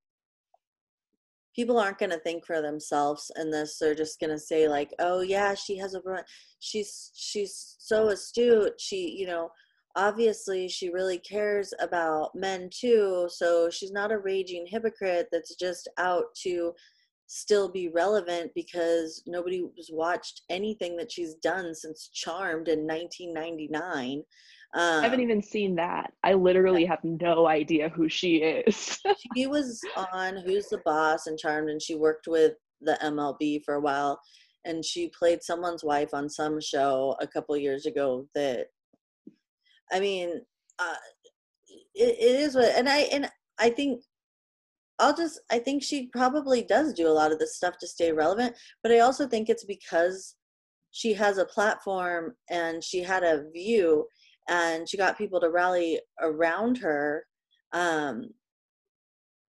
people aren't going to think for themselves in this they're just going to say like oh yeah she has a run she's she's so astute she you know obviously she really cares about men too so she's not a raging hypocrite that's just out to still be relevant because nobody has watched anything that she's done since charmed in 1999 um, I haven't even seen that. I literally have no idea who she is. she was on Who's the Boss and Charmed, and she worked with the MLB for a while. And she played someone's wife on some show a couple years ago. That, I mean, uh, it, it is what, and I and I think I'll just I think she probably does do a lot of this stuff to stay relevant, but I also think it's because she has a platform and she had a view and she got people to rally around her um,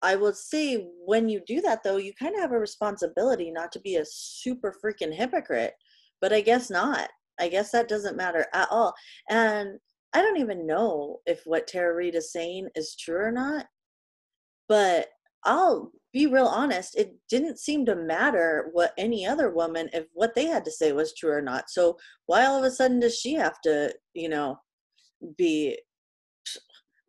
i will say when you do that though you kind of have a responsibility not to be a super freaking hypocrite but i guess not. I guess that doesn't matter at all. And i don't even know if what tara reade is saying is true or not but i'll be real honest it didn't seem to matter what any other woman if what they had to say was true or not so why all of a sudden does she have to you know be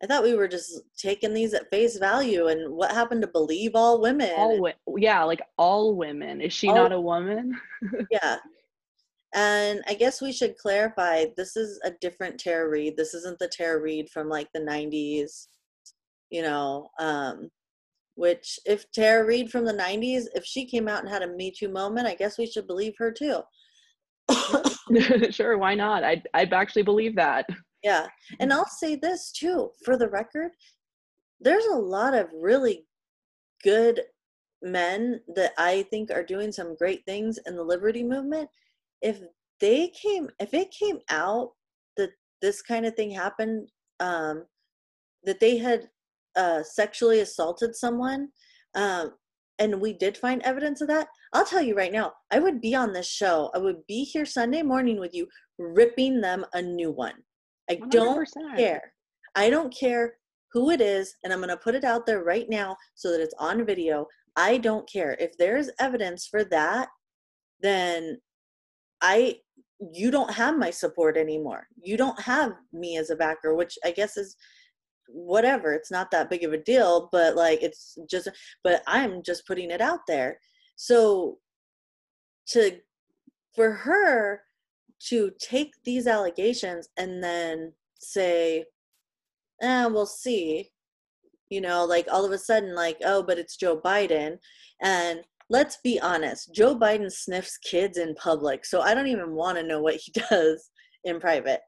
I thought we were just taking these at face value. And what happened to believe all women? All yeah, like all women. Is she all, not a woman? yeah. And I guess we should clarify this is a different Tara Reade. This isn't the Tara Reid from like the 90s, you know. Um, which, if Tara Reid from the 90s, if she came out and had a Me Too moment, I guess we should believe her too. sure, why not? I'd, I'd actually believe that. Yeah. And. I'll say this too, for the record, there's a lot of really good men that I think are doing some great things in the liberty movement. If they came if it came out that this kind of thing happened, um, that they had uh, sexually assaulted someone, um, and we did find evidence of that, I'll tell you right now, I would be on this show. I would be here Sunday morning with you, ripping them a new one. I don't care. I don't care who it is, and I'm going to put it out there right now so that it's on video. I don't care. If there's evidence for that, then I you don't have my support anymore. You don't have me as a backer, which I guess is whatever. It's not that big of a deal, but like it's just but I'm just putting it out there. So to for her to take these allegations and then say, eh, we'll see. You know, like all of a sudden, like, oh, but it's Joe Biden. And let's be honest, Joe Biden sniffs kids in public. So I don't even want to know what he does in private.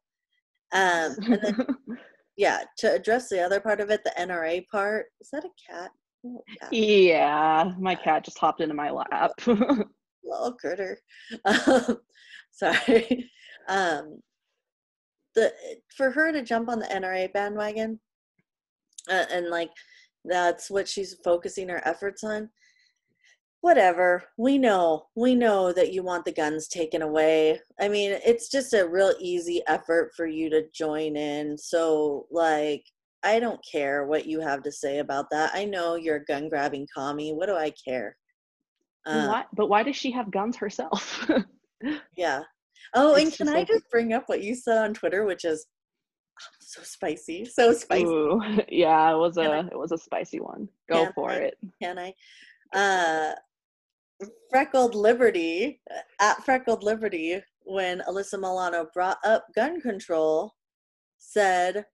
Um, and then, yeah, to address the other part of it, the NRA part, is that a cat? Oh, cat. Yeah, my cat just hopped into my lap. Little critter. Um, sorry. Um, the for her to jump on the NRA bandwagon, uh, and like that's what she's focusing her efforts on. Whatever. We know. We know that you want the guns taken away. I mean, it's just a real easy effort for you to join in. So, like, I don't care what you have to say about that. I know you're a gun grabbing commie. What do I care? Uh, why, but why does she have guns herself? yeah. Oh, it's and can I just bring up what you said on Twitter, which is oh, so spicy, so spicy. Ooh, yeah, it was a it was a spicy one. Go for I, it. Can I? Uh, Freckled Liberty at Freckled Liberty when Alyssa Milano brought up gun control, said,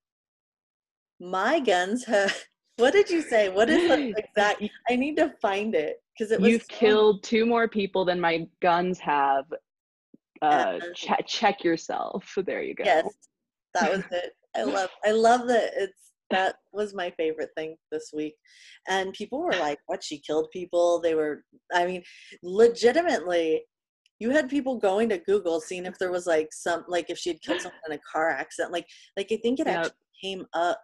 "My guns have." What did you say? What is the exact? I need to find it because it was. You've so- killed two more people than my guns have uh, ch- check yourself. There you go. Yes, that was it. I love I love that it's that was my favorite thing this week. And people were like, what she killed people. They were I mean, legitimately you had people going to Google seeing if there was like some like if she had killed someone in a car accident. Like like I think it yep. actually came up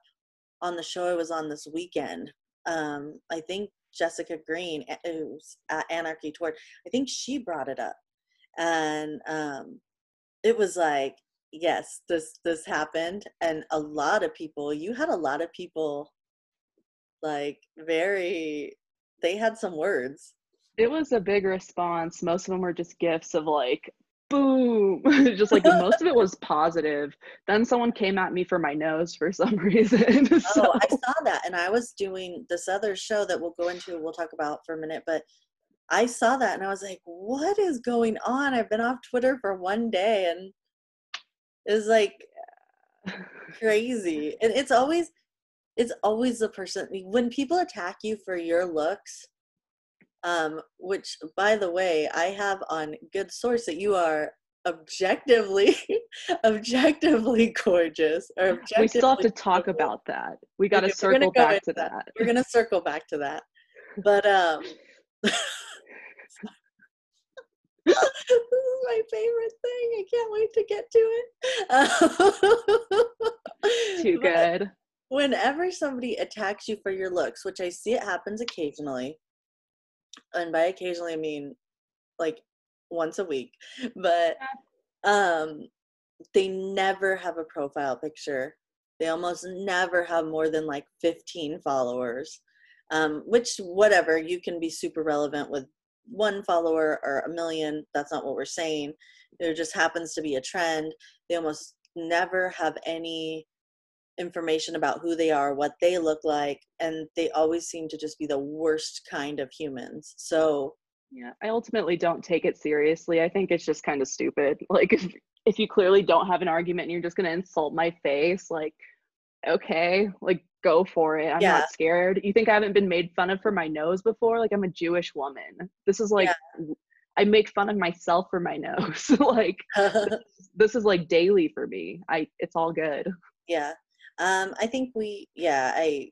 on the show I was on this weekend. Um I think Jessica Green who's at Anarchy Toward I think she brought it up. And um it was like yes this this happened and a lot of people you had a lot of people like very they had some words. It was a big response. Most of them were just gifts of like boom. Just like most of it was positive. Then someone came at me for my nose for some reason so. oh i saw that and i was doing this other show that we'll go into we'll talk about for a minute but i saw that and i was like what is going on? I've been off twitter for one day and is like crazy. And it's always it's always the person when people attack you for your looks um which by the way I have on good source that you are objectively objectively gorgeous or objectively we still have to talk beautiful. about that we got to circle back to that. that we're gonna circle back to that but um this is my favorite thing. I can't wait to get to it. Too good. Whenever somebody attacks you for your looks, which I see it happens occasionally, and by occasionally I mean like once a week, but um they never have a profile picture. They almost never have more than like 15 followers. Um, which whatever you can be super relevant with one follower or a million. That's not what we're saying. There just happens to be a trend. They almost never have any information about who they are, what they look like, and they always seem to just be the worst kind of humans. So, yeah, I ultimately don't take it seriously. I think it's just kind of stupid. Like if if you clearly don't have an argument and you're just going to insult my face, like okay, like go for it. I'm yeah. not scared. You think I haven't been made fun of for my nose before? Like I'm a Jewish woman. This is like yeah. I make fun of myself for my nose. like this, this is like daily for me. I it's all good. Yeah. Um I think we yeah, I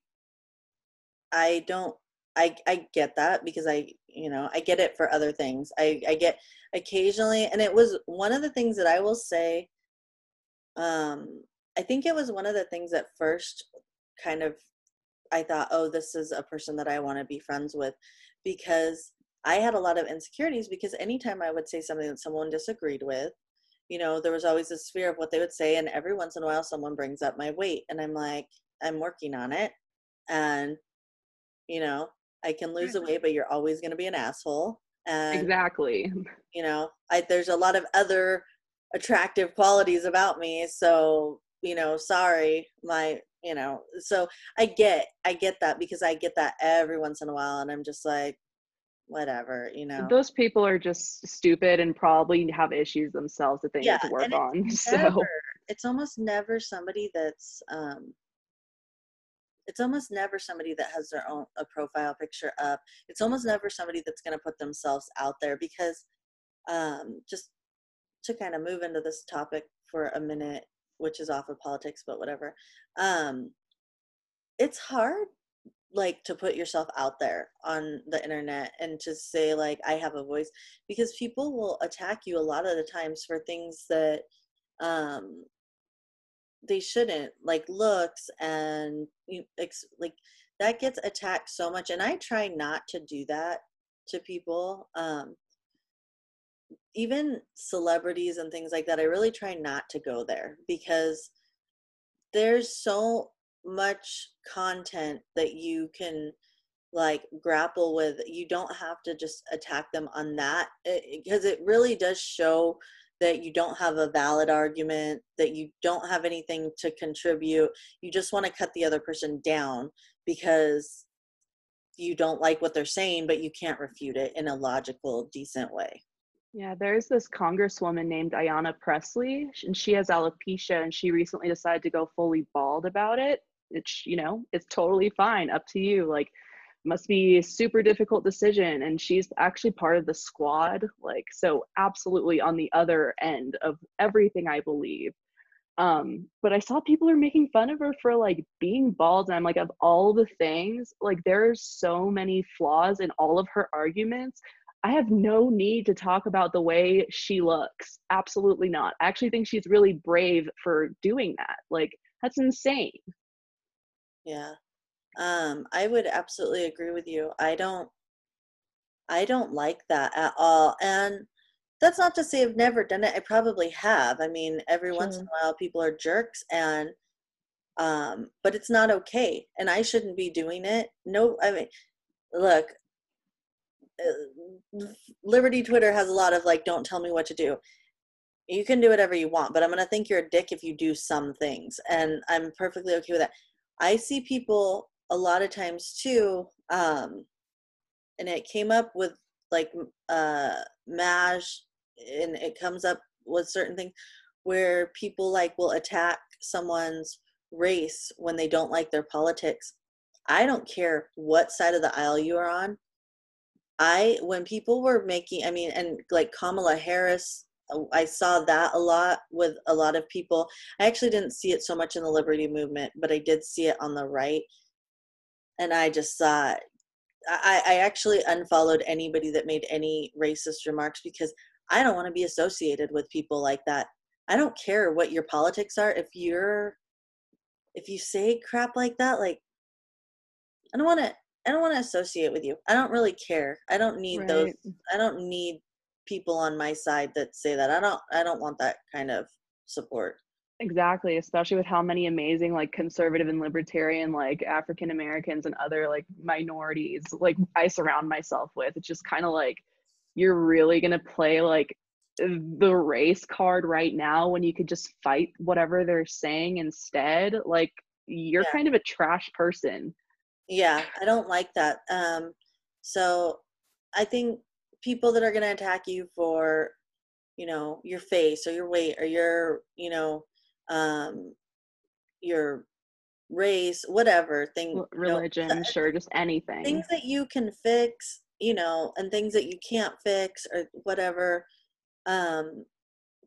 I don't I I get that because I you know, I get it for other things. I I get occasionally and it was one of the things that I will say um I think it was one of the things that first kind of I thought, oh, this is a person that I want to be friends with because I had a lot of insecurities because anytime I would say something that someone disagreed with, you know, there was always this fear of what they would say. And every once in a while, someone brings up my weight, and I'm like, I'm working on it. And, you know, I can lose the weight, but you're always going to be an asshole. And, exactly. You know, I, there's a lot of other attractive qualities about me. So, you know, sorry, my you know so i get i get that because i get that every once in a while and i'm just like whatever you know. Those people are just stupid and probably have issues themselves that they yeah, need to work on so. never, it's almost never somebody that's um it's almost never somebody that has their own a profile picture up. It's almost never somebody that's going to put themselves out there because um just to kind of move into this topic for a minute which is off of politics, but whatever. Um, it's hard like to put yourself out there on the internet and to say like I have a voice because people will attack you a lot of the times for things that um they shouldn't like looks and you like that gets attacked so much and I try not to do that to people um even celebrities and things like that, I really try not to go there because there's so much content that you can like grapple with. You don't have to just attack them on that eh, because it, it really does show that you don't have a valid argument, that you don't have anything to contribute. You just want to cut the other person down because you don't like what they're saying, but you can't refute it in a logical, decent way. Yeah, there's this congresswoman named Ayanna Pressley, and she has alopecia, and she recently decided to go fully bald about it. It's you know, it's totally fine, up to you. Like, must be a super difficult decision and she's actually part of the squad like so absolutely on the other end of everything i believe um but i saw people are making fun of her for like being bald and i'm like of all the things like there are so many flaws in all of her arguments i have no need to talk about the way she looks absolutely not i actually think she's really brave for doing that like that's insane yeah um, I would absolutely agree with you. I don't I don't like that at all. And that's not to say I've never done it. I probably have. I mean, every sure. once in a while people are jerks and um but it's not okay and I shouldn't be doing it. No, I mean, look, Liberty Twitter has a lot of like don't tell me what to do. You can do whatever you want, but I'm going to think you're a dick if you do some things and I'm perfectly okay with that. I see people a lot of times too um and it came up with like uh Maj and it comes up with certain things where people like will attack someone's race when they don't like their politics i don't care what side of the aisle you are on i when people were making i mean and like kamala harris uh, I saw that a lot with a lot of people. I actually didn't see it so much in the liberty movement, but I did see it on the right and I just thought I, I actually unfollowed anybody that made any racist remarks because I don't want to be associated with people like that. I don't care what your politics are. If you're if you say crap like that, like I don't want to I don't want to associate with you. I don't really care. I don't need right. those I don't need people on my side that say that. I don't I don't want that kind of support. Exactly, especially with how many amazing like conservative and libertarian like African Americans and other like minorities like I surround myself with. It's just kind of like you're really going to play like the race card right now when you could just fight whatever they're saying instead. Like you're yeah. kind of a trash person. Yeah, I don't like that. Um so I think people that are going to attack you for you know your face or your weight or your you know um, your race, whatever thing, religion, you know, sure, just anything. Things that you can fix, you know, and things that you can't fix or whatever. Um,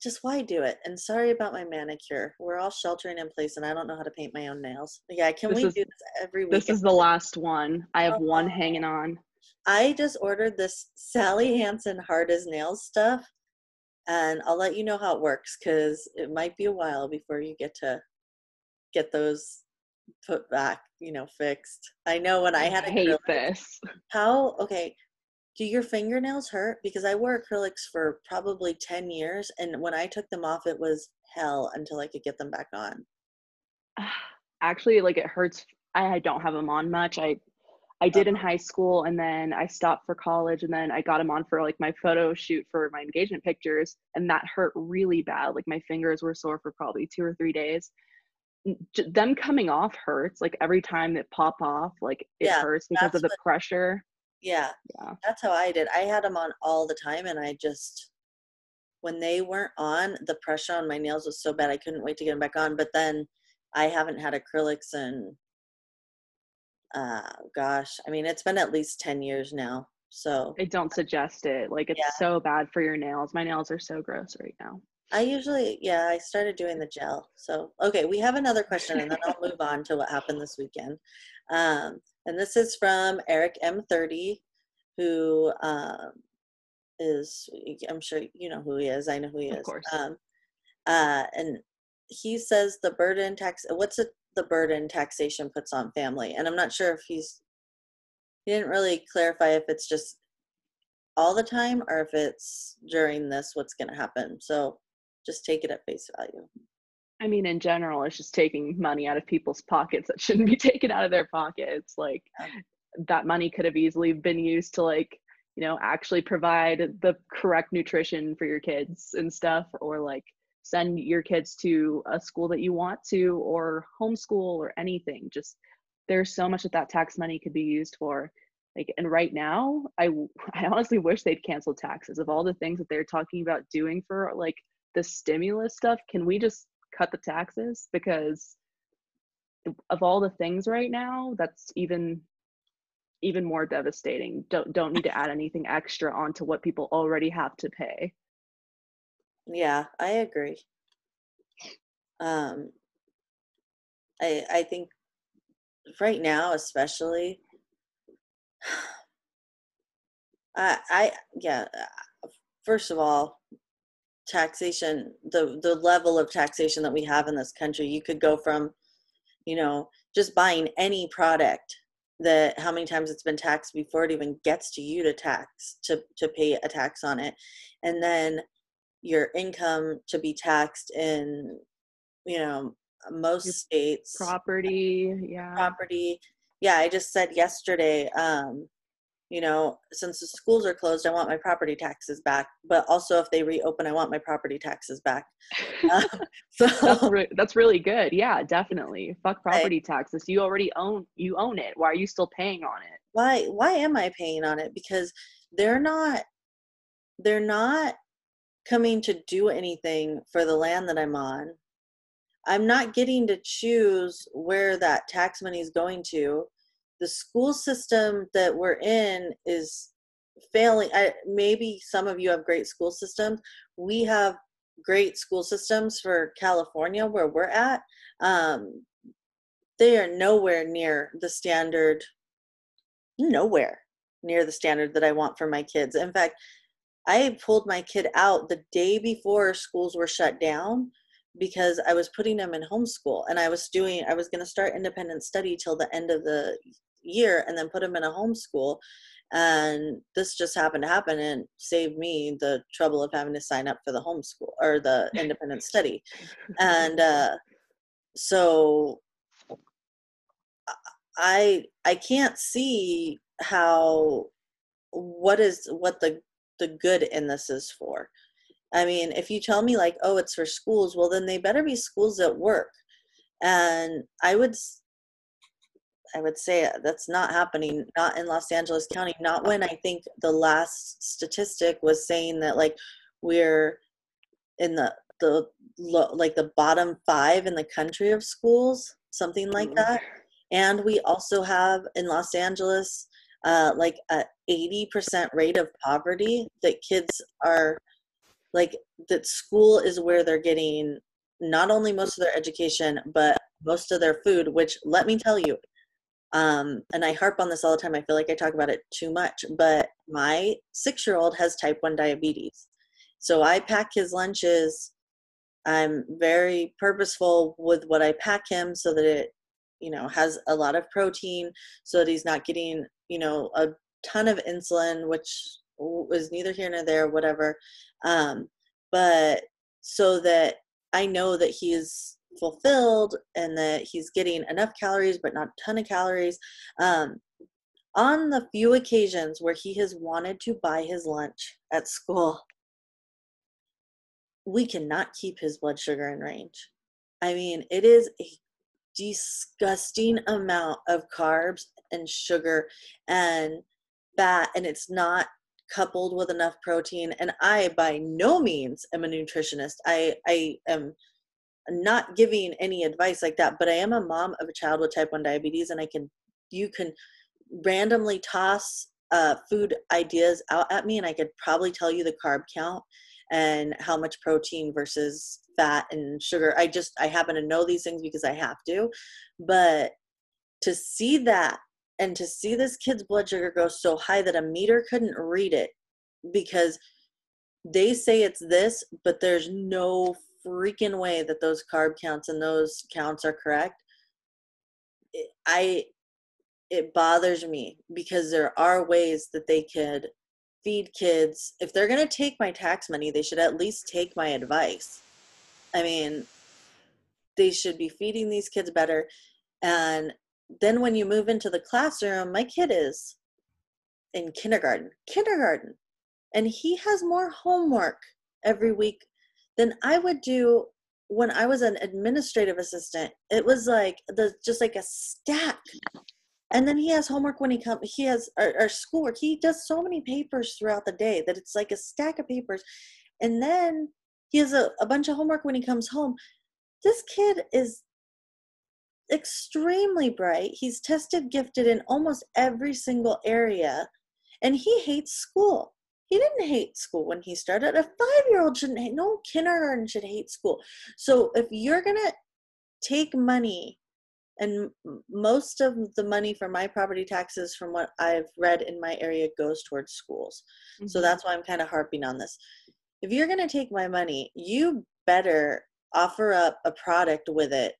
just why do it? And sorry about my manicure. We're all sheltering in place, and I don't know how to paint my own nails. Yeah, can this we is, do this every week? This is the last one. I have oh, one hanging on. I just ordered this Sally Hansen hard as nails stuff, and I'll let you know how it works because it might be a while before you get to get those put back, you know, fixed. I know when I had I hate this. How okay? Do your fingernails hurt? Because I wore acrylics for probably ten years, and when I took them off, it was hell until I could get them back on. Actually, like it hurts. I don't have them on much. I I did in uh-huh. high school and then I stopped for college and then I got them on for like my photo shoot for my engagement pictures and that hurt really bad. Like my fingers were sore for probably two or three days. Them coming off hurts like every time that pop off, like it yeah, hurts because of the pressure. Yeah. Yeah. That's how I did. I had them on all the time and I just when they weren't on, the pressure on my nails was so bad I couldn't wait to get them back on. But then I haven't had acrylics in uh gosh i mean it's been at least 10 years now so i don't suggest it like it's yeah. so bad for your nails my nails are so gross right now i usually yeah i started doing the gel so okay we have another question and then i'll move on to what happened this weekend um and this is from eric m30 who um is i'm sure you know who he is i know who he is of course. um uh and he says the burden tax what's it the burden taxation puts on family. And I'm not sure if he's he didn't really clarify if it's just all the time or if it's during this what's going to happen. So just take it at face value. I mean, in general, it's just taking money out of people's pockets that shouldn't be taken out of their pockets. Like that money could have easily been used to like, you know, actually provide the correct nutrition for your kids and stuff, or like send your kids to a school that you want to or homeschool or anything. Just there's so much that that tax money could be used for. Like and right now i i honestly wish they'd cancel taxes. Of all the things that they're talking about doing for like the stimulus stuff can we just cut the taxes because of all the things right now that's even even more devastating. Don't don't need to add anything extra onto what people already have to pay. Yeah, I agree. Um, I I think right now, especially, I I yeah. uh, First of all, taxation the the level of taxation that we have in this country. You could go from, you know, just buying any product that how many times it's been taxed before it even gets to you to tax to to pay a tax on it, and then your income to be taxed in you know most Your states Property, yeah. property yeah i just said yesterday um you know since the schools are closed i want my property taxes back but also if they reopen i want my property taxes back um, that's so re- that's really good. Yeah, definitely. Fuck I, property taxes. You already own you own it. Why are you still paying on it? why why am i paying on it because they're not they're not coming to do anything for the land that i'm on i'm not getting to choose where that tax money is going to the school system that we're in is failing I, maybe some of you have great school systems. We have great school systems for california where we're at. Um, they are nowhere near the standard nowhere near the standard that i want for my kids. In fact i pulled my kid out the day before schools were shut down because i was putting them in homeschool and i was doing i was going to start independent study till the end of the year and then put him in a homeschool and this just happened to happen and saved me the trouble of having to sign up for the homeschool or the independent study. And uh so i i can't see how what is what the the good in this is for. I mean if you tell me like oh it's for schools well then they better be schools that work. And i would I would say uh, that's not happening, not in Los Angeles County, not when I think the last statistic was saying that like we're in the the like the bottom 5 in the country of schools, something like Ooh. that. And we also have in Los Angeles uh like a 80% rate of poverty that kids are like that school is where they're getting not only most of their education but most of their food which let me tell you um, and I harp on this all the time. I feel like I talk about it too much, but my six year old has type 1 diabetes. So I pack his lunches. I'm very purposeful with what I pack him so that it, you know, has a lot of protein so that he's not getting, you know, a ton of insulin, which was neither here nor there, whatever. Um, but so that I know that he's fulfilled and that he's getting enough calories but not a ton of calories. Um, on the few occasions where he has wanted to buy his lunch at school we cannot keep his blood sugar in range. I mean it is a disgusting amount of carbs and sugar and fat and it's not coupled with enough protein and i by no means am a nutritionist. I i am not giving any advice like that but i am a mom of a child with type 1 diabetes and i can you can randomly toss uh, food ideas out at me and i could probably tell you the carb count and how much protein versus fat and sugar. I just i happen to know these things because i have to but to see that and to see this kid's blood sugar go so high that a meter couldn't read it because they say it's this but there's no freaking way that those carb counts and those counts are correct it, i it bothers me because there are ways that they could feed kids if they're going to take my tax money they should at least take my advice. I mean they should be feeding these kids better and then when you move into the classroom my kid is in kindergarten kindergarten and he has more homework every week than I would do when I was an administrative assistant. It was like the just like a stack. And then he has homework when he comes. He has our, our schoolwork. He does so many papers throughout the day that it's like a stack of papers. And then he has a, a bunch of homework when he comes home. This kid is extremely bright. He's tested gifted in almost every single area, and he hates school. He didn't hate school when he started. A five year old shouldn't hate, no kindergarten should hate school. So if you're going to take money, and most of the money for my property taxes, from what I've read in my area, goes towards schools. Mm-hmm. So that's why I'm kind of harping on this. If you're going to take my money, you better offer up a product with it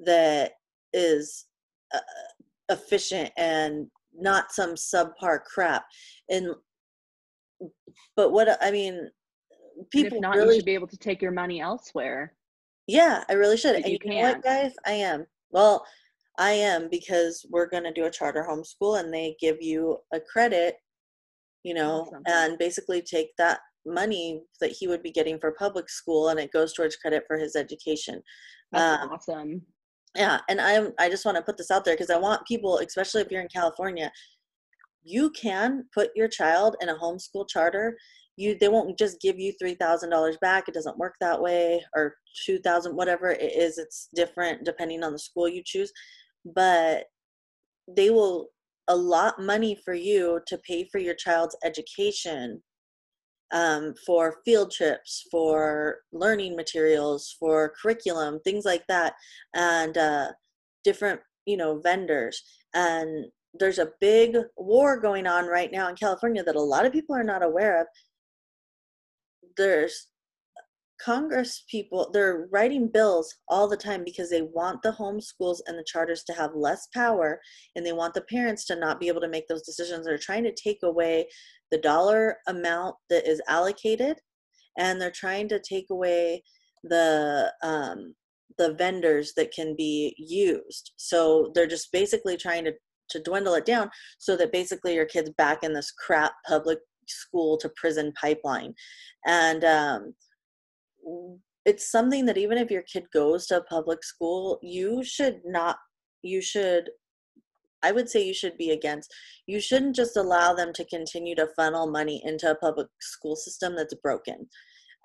that is uh, efficient and not some subpar crap. And but what I mean, people and if not, really you should be able to take your money elsewhere. Yeah, I really should. And you, you know what, guys? I am. Well, I am because we're going to do a charter homeschool and they give you a credit, you know, awesome. and basically take that money that he would be getting for public school and it goes towards credit for his education. That's um, awesome. Yeah, and I'm I just want to put this out there because I want people, especially if you're in California, you can put your child in a homeschool charter you they won't just give you $3000 back it doesn't work that way or 2000 whatever it is it's different depending on the school you choose but they will allot money for you to pay for your child's education um, for field trips for learning materials for curriculum things like that and uh, different you know vendors and there's a big war going on right now in california that a lot of people are not aware of there's Congress people, they're writing bills all the time because they want the homeschools and the charters to have less power and they want the parents to not be able to make those decisions. They're trying to take away the dollar amount that is allocated and they're trying to take away the um, the vendors that can be used. So they're just basically trying to to dwindle it down so that basically your kid's back in this crap public school to prison pipeline. And um, it's something that even if your kid goes to a public school you should not you should i would say you should be against you shouldn't just allow them to continue to funnel money into a public school system that's broken.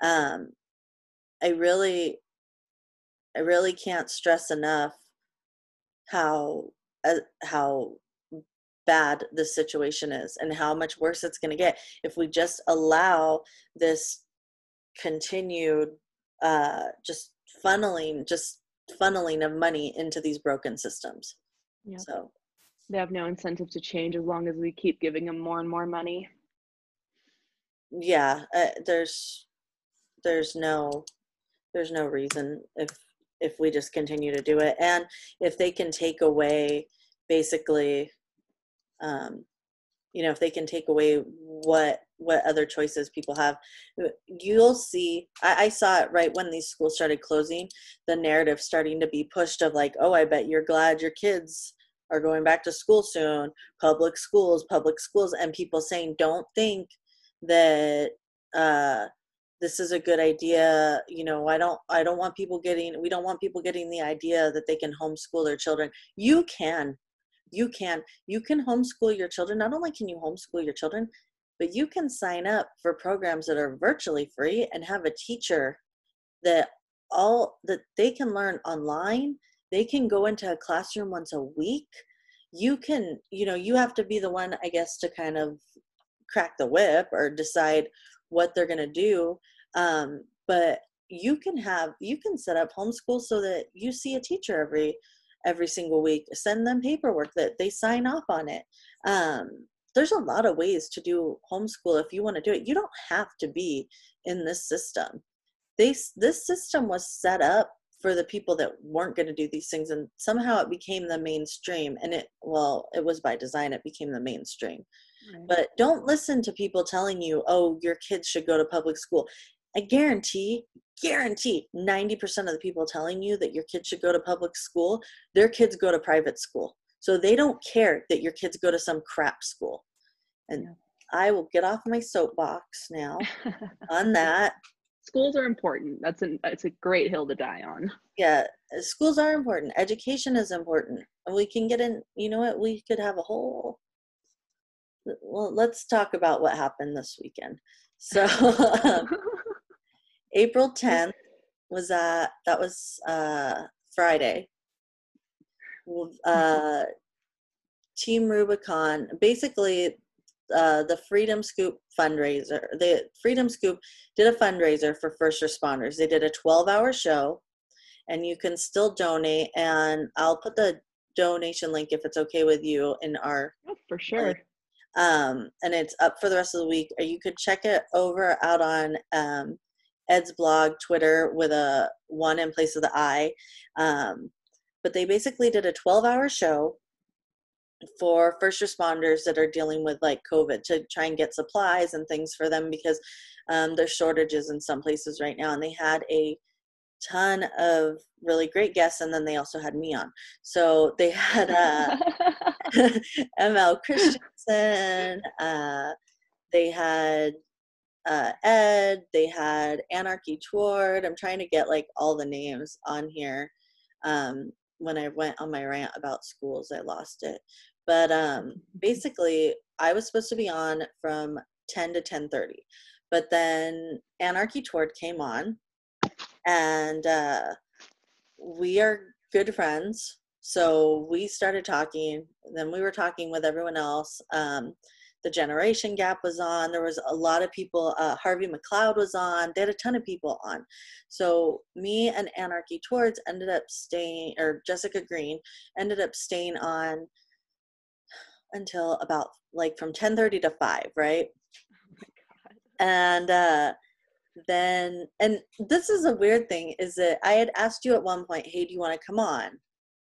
Um, i really i really can't stress enough how uh, how bad this situation is and how much worse it's going to get if we just allow this continued uh, just funneling just funneling of money into these broken systems. Yeah. so. They have no incentive to change as long as we keep giving them more and more money. Yeah uh, there's there's no there's no reason if if we just continue to do it. And if they can take away basically um, you know if they can take away what what other choices people have you'll see I, I, saw it right when these schools started closing the narrative starting to be pushed of like oh i bet you're glad your kids are going back to school soon public schools public schools and people saying don't think that uh this is a good idea you know i don't i don't want people getting we don't want people getting the idea that they can homeschool their children. You can you can you can homeschool your children. Not only can you homeschool your children but you can sign up for programs that are virtually free and have a teacher that all that they can learn online. They can go into a classroom once a week. You can you know you have to be the one i guess to kind of crack the whip or decide what they're going to do um, but you can have you can set up homeschool so that you see a teacher every every single week. Send them paperwork that they sign off on it. Um, there's a lot of ways to do homeschool if you want to do it. You don't have to be in this system. They, this system was set up for the people that weren't going to do these things and somehow it became the mainstream and it well it was by design it became the mainstream. Right. but don't listen to people telling you oh your kids should go to public school i guarantee guarantee 90% of the people telling you that your kids should go to public school, their kids go to private school. So they don't care that your kids go to some crap school. And I will get off my soapbox now on that. Schools are important. That's an it's a great hill to die on. Yeah, schools are important. Education is important. We can get in, you know what? We could have a whole well, let's talk about what happened this weekend. So um, April 10th was uh that was uh Friday. uh, Team Rubicon, basically, uh, the Freedom Scoop fundraiser. The Freedom Scoop did a fundraiser for first responders. They did a 12 hour show, and you can still donate. And I'll put the donation link if it's okay with you in our. Oh, for sure. Um, and it's up for the rest of the week. You could check it over out on um, Ed's blog, Twitter, with a one in place of the I. Um, but they basically did a 12 hour show for first responders that are dealing with like COVID to try and get supplies and things for them because um, there's shortages in some places right now. And they had a ton of really great guests, and then they also had me on. So they had uh, ML Christensen, uh, they had uh, Ed, they had Anarchy Toward. I'm trying to get like all the names on here. Um, when I went on my rant about schools, I lost it. But um, basically, I was supposed to be on from 10 to 10:30, but then Anarchy Toward came on, and uh, we are good friends. So we started talking. Then we were talking with everyone else. Um, the generation gap was on there was a lot of people uh, harvey mcleod was on they had a ton of people on. So me and anarchy towards ended up staying or jessica green ended up staying on until about like from 10:30 to 5 right? Oh and uh then and this is a weird thing is that i had asked you at one point hey do you want to come on?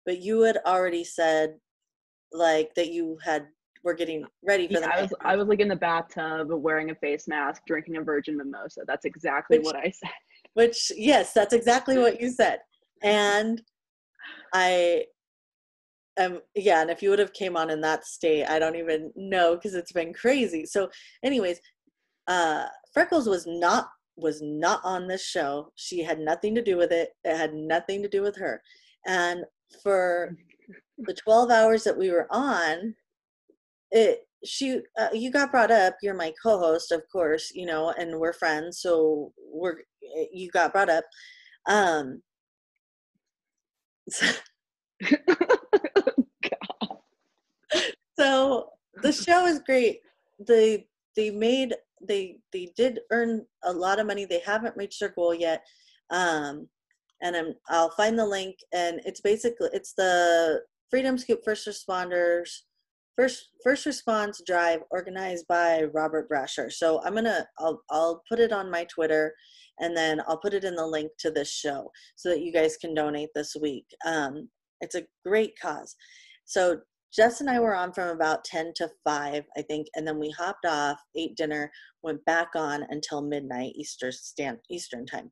But you had already said like that you had were getting ready for yeah, the I was I was like in the bathtub wearing a face mask, drinking a virgin mimosa. That's exactly which, what I said. Which yes, that's exactly what you said. And I um yeah, and if you would have came on in that state, I don't even know because it's been crazy. So anyways, uh Freckles was not was not on this show. She had nothing to do with it. It had nothing to do with her. And for the 12 hours that we were on, it she uh, you got brought up you're my co-host of course you know and we're friends so we're eh, you got brought up um so, so the show is great. They they made they they did earn a lot of money they haven't reached their goal yet um and I'm, i'll find the link and it's basically it's the freedom scoop first responders first first response drive organized by robert brasher. So i'm gonna i'll, I'll put it on my twitter and then i'll put it in the link to this show so that you guys can donate this week. Um, it's a great cause. So jess and i were on from about 10 to 5 i think and then we hopped off ate dinner went back on until midnight easter stand eastern time.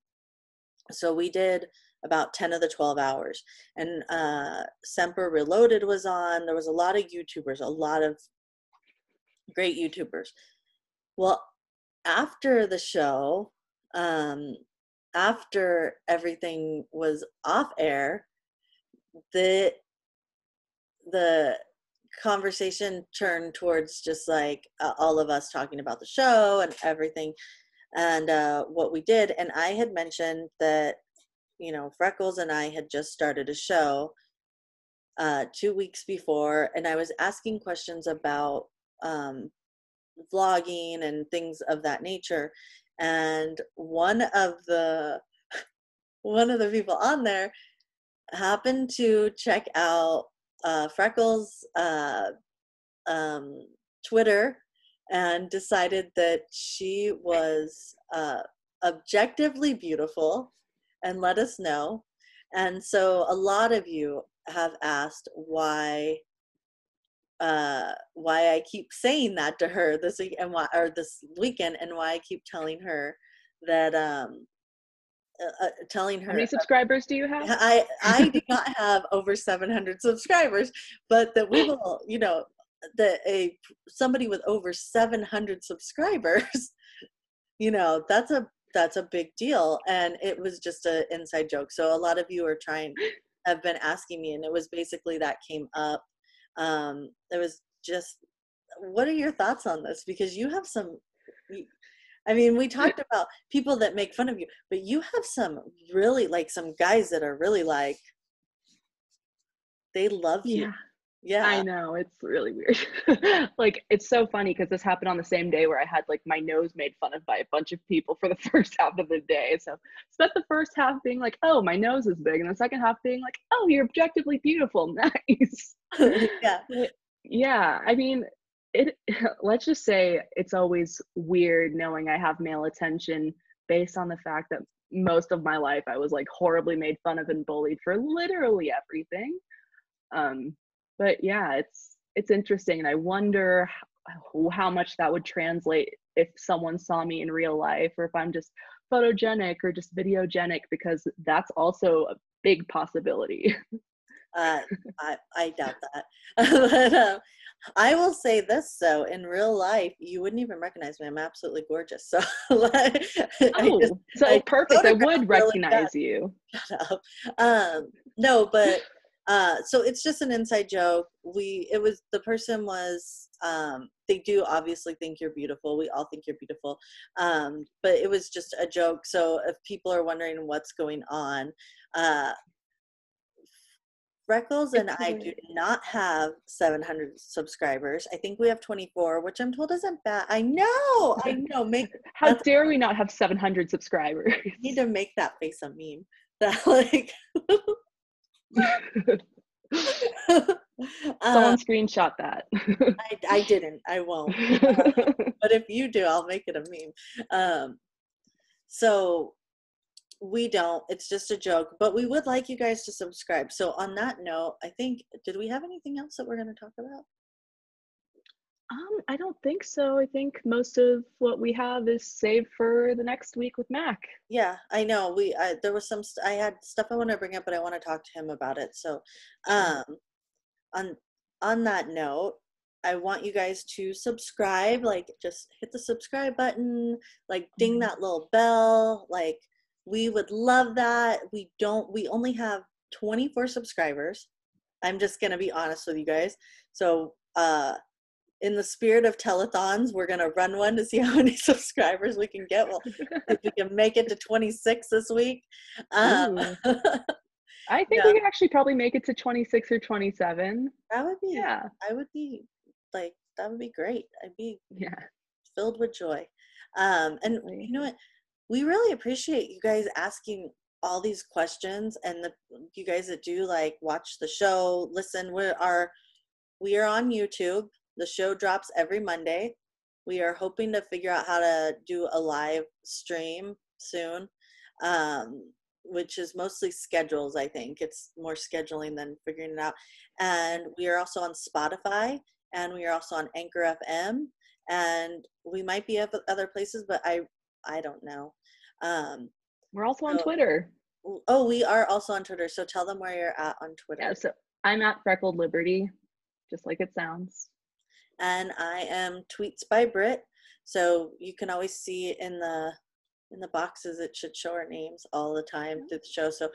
So we did about 10 of the 12 hours. And uh, Semper Reloaded was on. There was a lot of YouTubers, a lot of great YouTubers. Well, after the show, um, after everything was off air, the the conversation turned towards just like uh, all of us talking about the show and everything and uh, what we did. And I had mentioned that you know, Freckles and I had just started a show uh, two weeks before, and I was asking questions about um, vlogging and things of that nature. And one of the one of the people on there happened to check out uh, Freckles' uh, um, Twitter and decided that she was uh, objectively beautiful and let us know. And so a lot of you have asked why uh, why I keep saying that to her this week and why or this weekend and why I keep telling her that um uh, uh, telling her how many subscribers do you have i i do not have over 700 subscribers but that we will you know that a somebody with over 700 subscribers you know that's a that's a big deal and it was just an inside joke so a lot of you are trying have been asking me and it was basically that came up um it was just what are your thoughts on this because you have some i mean we talked about people that make fun of you but you have some really like some guys that are really like they love you. Yeah. Yeah. I know it's really weird. like it's so funny because this happened on the same day where I had like my nose made fun of by a bunch of people for the first half of the day. So spent the first half being like, "Oh, my nose is big," and the second half being like, "Oh, you're objectively beautiful, nice." yeah. But, yeah, I mean, it. Let's just say it's always weird knowing I have male attention based on the fact that most of my life I was like horribly made fun of and bullied for literally everything. Um, but yeah it's it's interesting and i wonder how, how much that would translate if someone saw me in real life or if i'm just photogenic or just videogenic because that's also a big possibility. Uh, I, I doubt that. But uh, i will say this though in real life you wouldn't even recognize me. I'm absolutely gorgeous so like, oh just, so I perfect i would really recognize you. Shut up. um no but uh so it's just an inside joke we it was the person was um they do obviously think you're beautiful we all think you're beautiful um but it was just a joke so if people are wondering what's going on uh Freckles and I do not have 700 subscribers. I think we have 24, which I'm told isn't bad. I know, I know. Make how dare we not have 700 subscribers? need to make that face a meme. That like Someone uh, screenshot that. I, I didn't. I won't. Uh, but if you do, I'll make it a meme. Um, so we don't. It's just a joke. But we would like you guys to subscribe. So on that note, I think did we have anything else that we're going to talk about? Um, I don't think so. I think most of what we have is saved for the next week with Mac. Yeah, I know. We I, there was some. St- I had stuff I want to bring up, but I want to talk to him about it. So, um, on on that note, I want you guys to subscribe. Like, just hit the subscribe button. Like, ding Mhm. that little bell. Like, we would love that. We don't. We only have 24 subscribers. I'm just gonna be honest with you guys. So, uh, in the spirit of telethons, we're gonna run one to see how many subscribers we can get. Well, if we can make it to 26 this week. Um, I think Yeah. we can actually probably make it to 26 or 27. that would be. Yeah. I would be like that would be great. I'd be Yeah. filled with joy. Um, and you know what? We really appreciate you guys asking all these questions and the you guys that do like watch the show, listen. We are we are on YouTube. The show drops every Monday. We are hoping to figure out how to do a live stream soon. Um, which is mostly schedules, I think. It's more scheduling than figuring it out. And we are also on Spotify and we are also on Anchor FM and we might be at other places, but I I don't know. Um, We're also on So- Twitter. oh, we are also on Twitter, so tell them where you're at on Twitter. Yeah, so I'm at Freckled Liberty, just like it sounds. And I am Tweets by Britt. So you can always see in the in the boxes it should show our names all the time through the show. So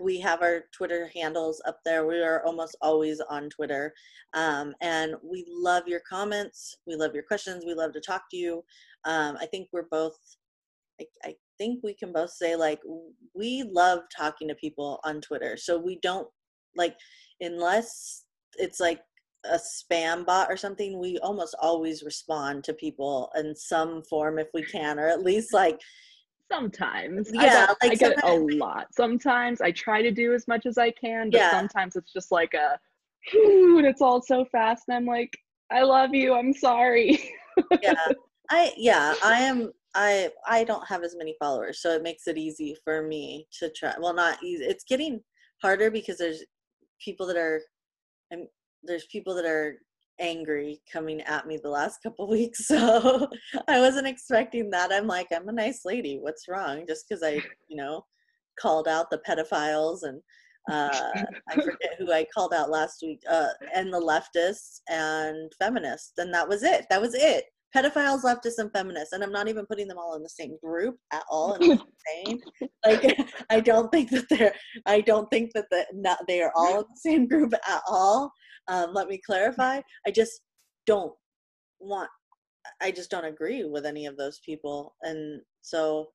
we have our Twitter handles up there. We are almost always on Twitter. Um, and we love your comments. We love your questions. We love to talk to you. Um, I think we're both I, I think we can both say like we love talking to people on Twitter. So we don't like unless it's like a spam bot or something, we almost always respond to people in some form if we can, or at least like Sometimes. I Yeah, get, like I get a lot. Sometimes I try to do as much as I can, but Yeah. sometimes it's just like a, and it's all so fast. And I'm like, I love you. I'm sorry. yeah. I yeah, I am I I don't have as many followers, so it makes it easy for me to try. Well, not easy. It's getting harder because there's people that are I'm there's people that are angry coming at me the last couple weeks. So I wasn't expecting that. I'm like, I'm a nice lady. What's wrong? Just because I, you know, called out the pedophiles and uh, I forget who I called out last week, uh, and the leftists and feminists. And that was it. That was it. Pedophiles, leftists, and feminists. And I'm not even putting them all in the same group at all. And insane. Like I don't think that they're. I don't think that the, not, they are all in the same group at all. Um, let me clarify. I just don't want. I just don't agree with any of those people. And so,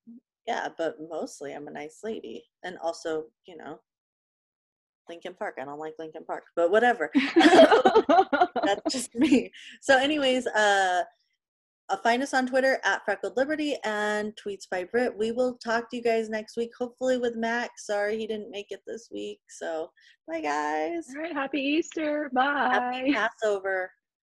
yeah. But mostly, I'm a nice lady, and also, you know, Linkin Park. I don't like Linkin Park, but whatever. That's just me. So, anyways, uh, uh, find us on Twitter at Freckled Liberty and tweets by Britt. We will talk to you guys next week, hopefully with Max. Sorry he didn't make it this week. So, bye, guys. All right. Happy Easter. Bye. Happy Passover.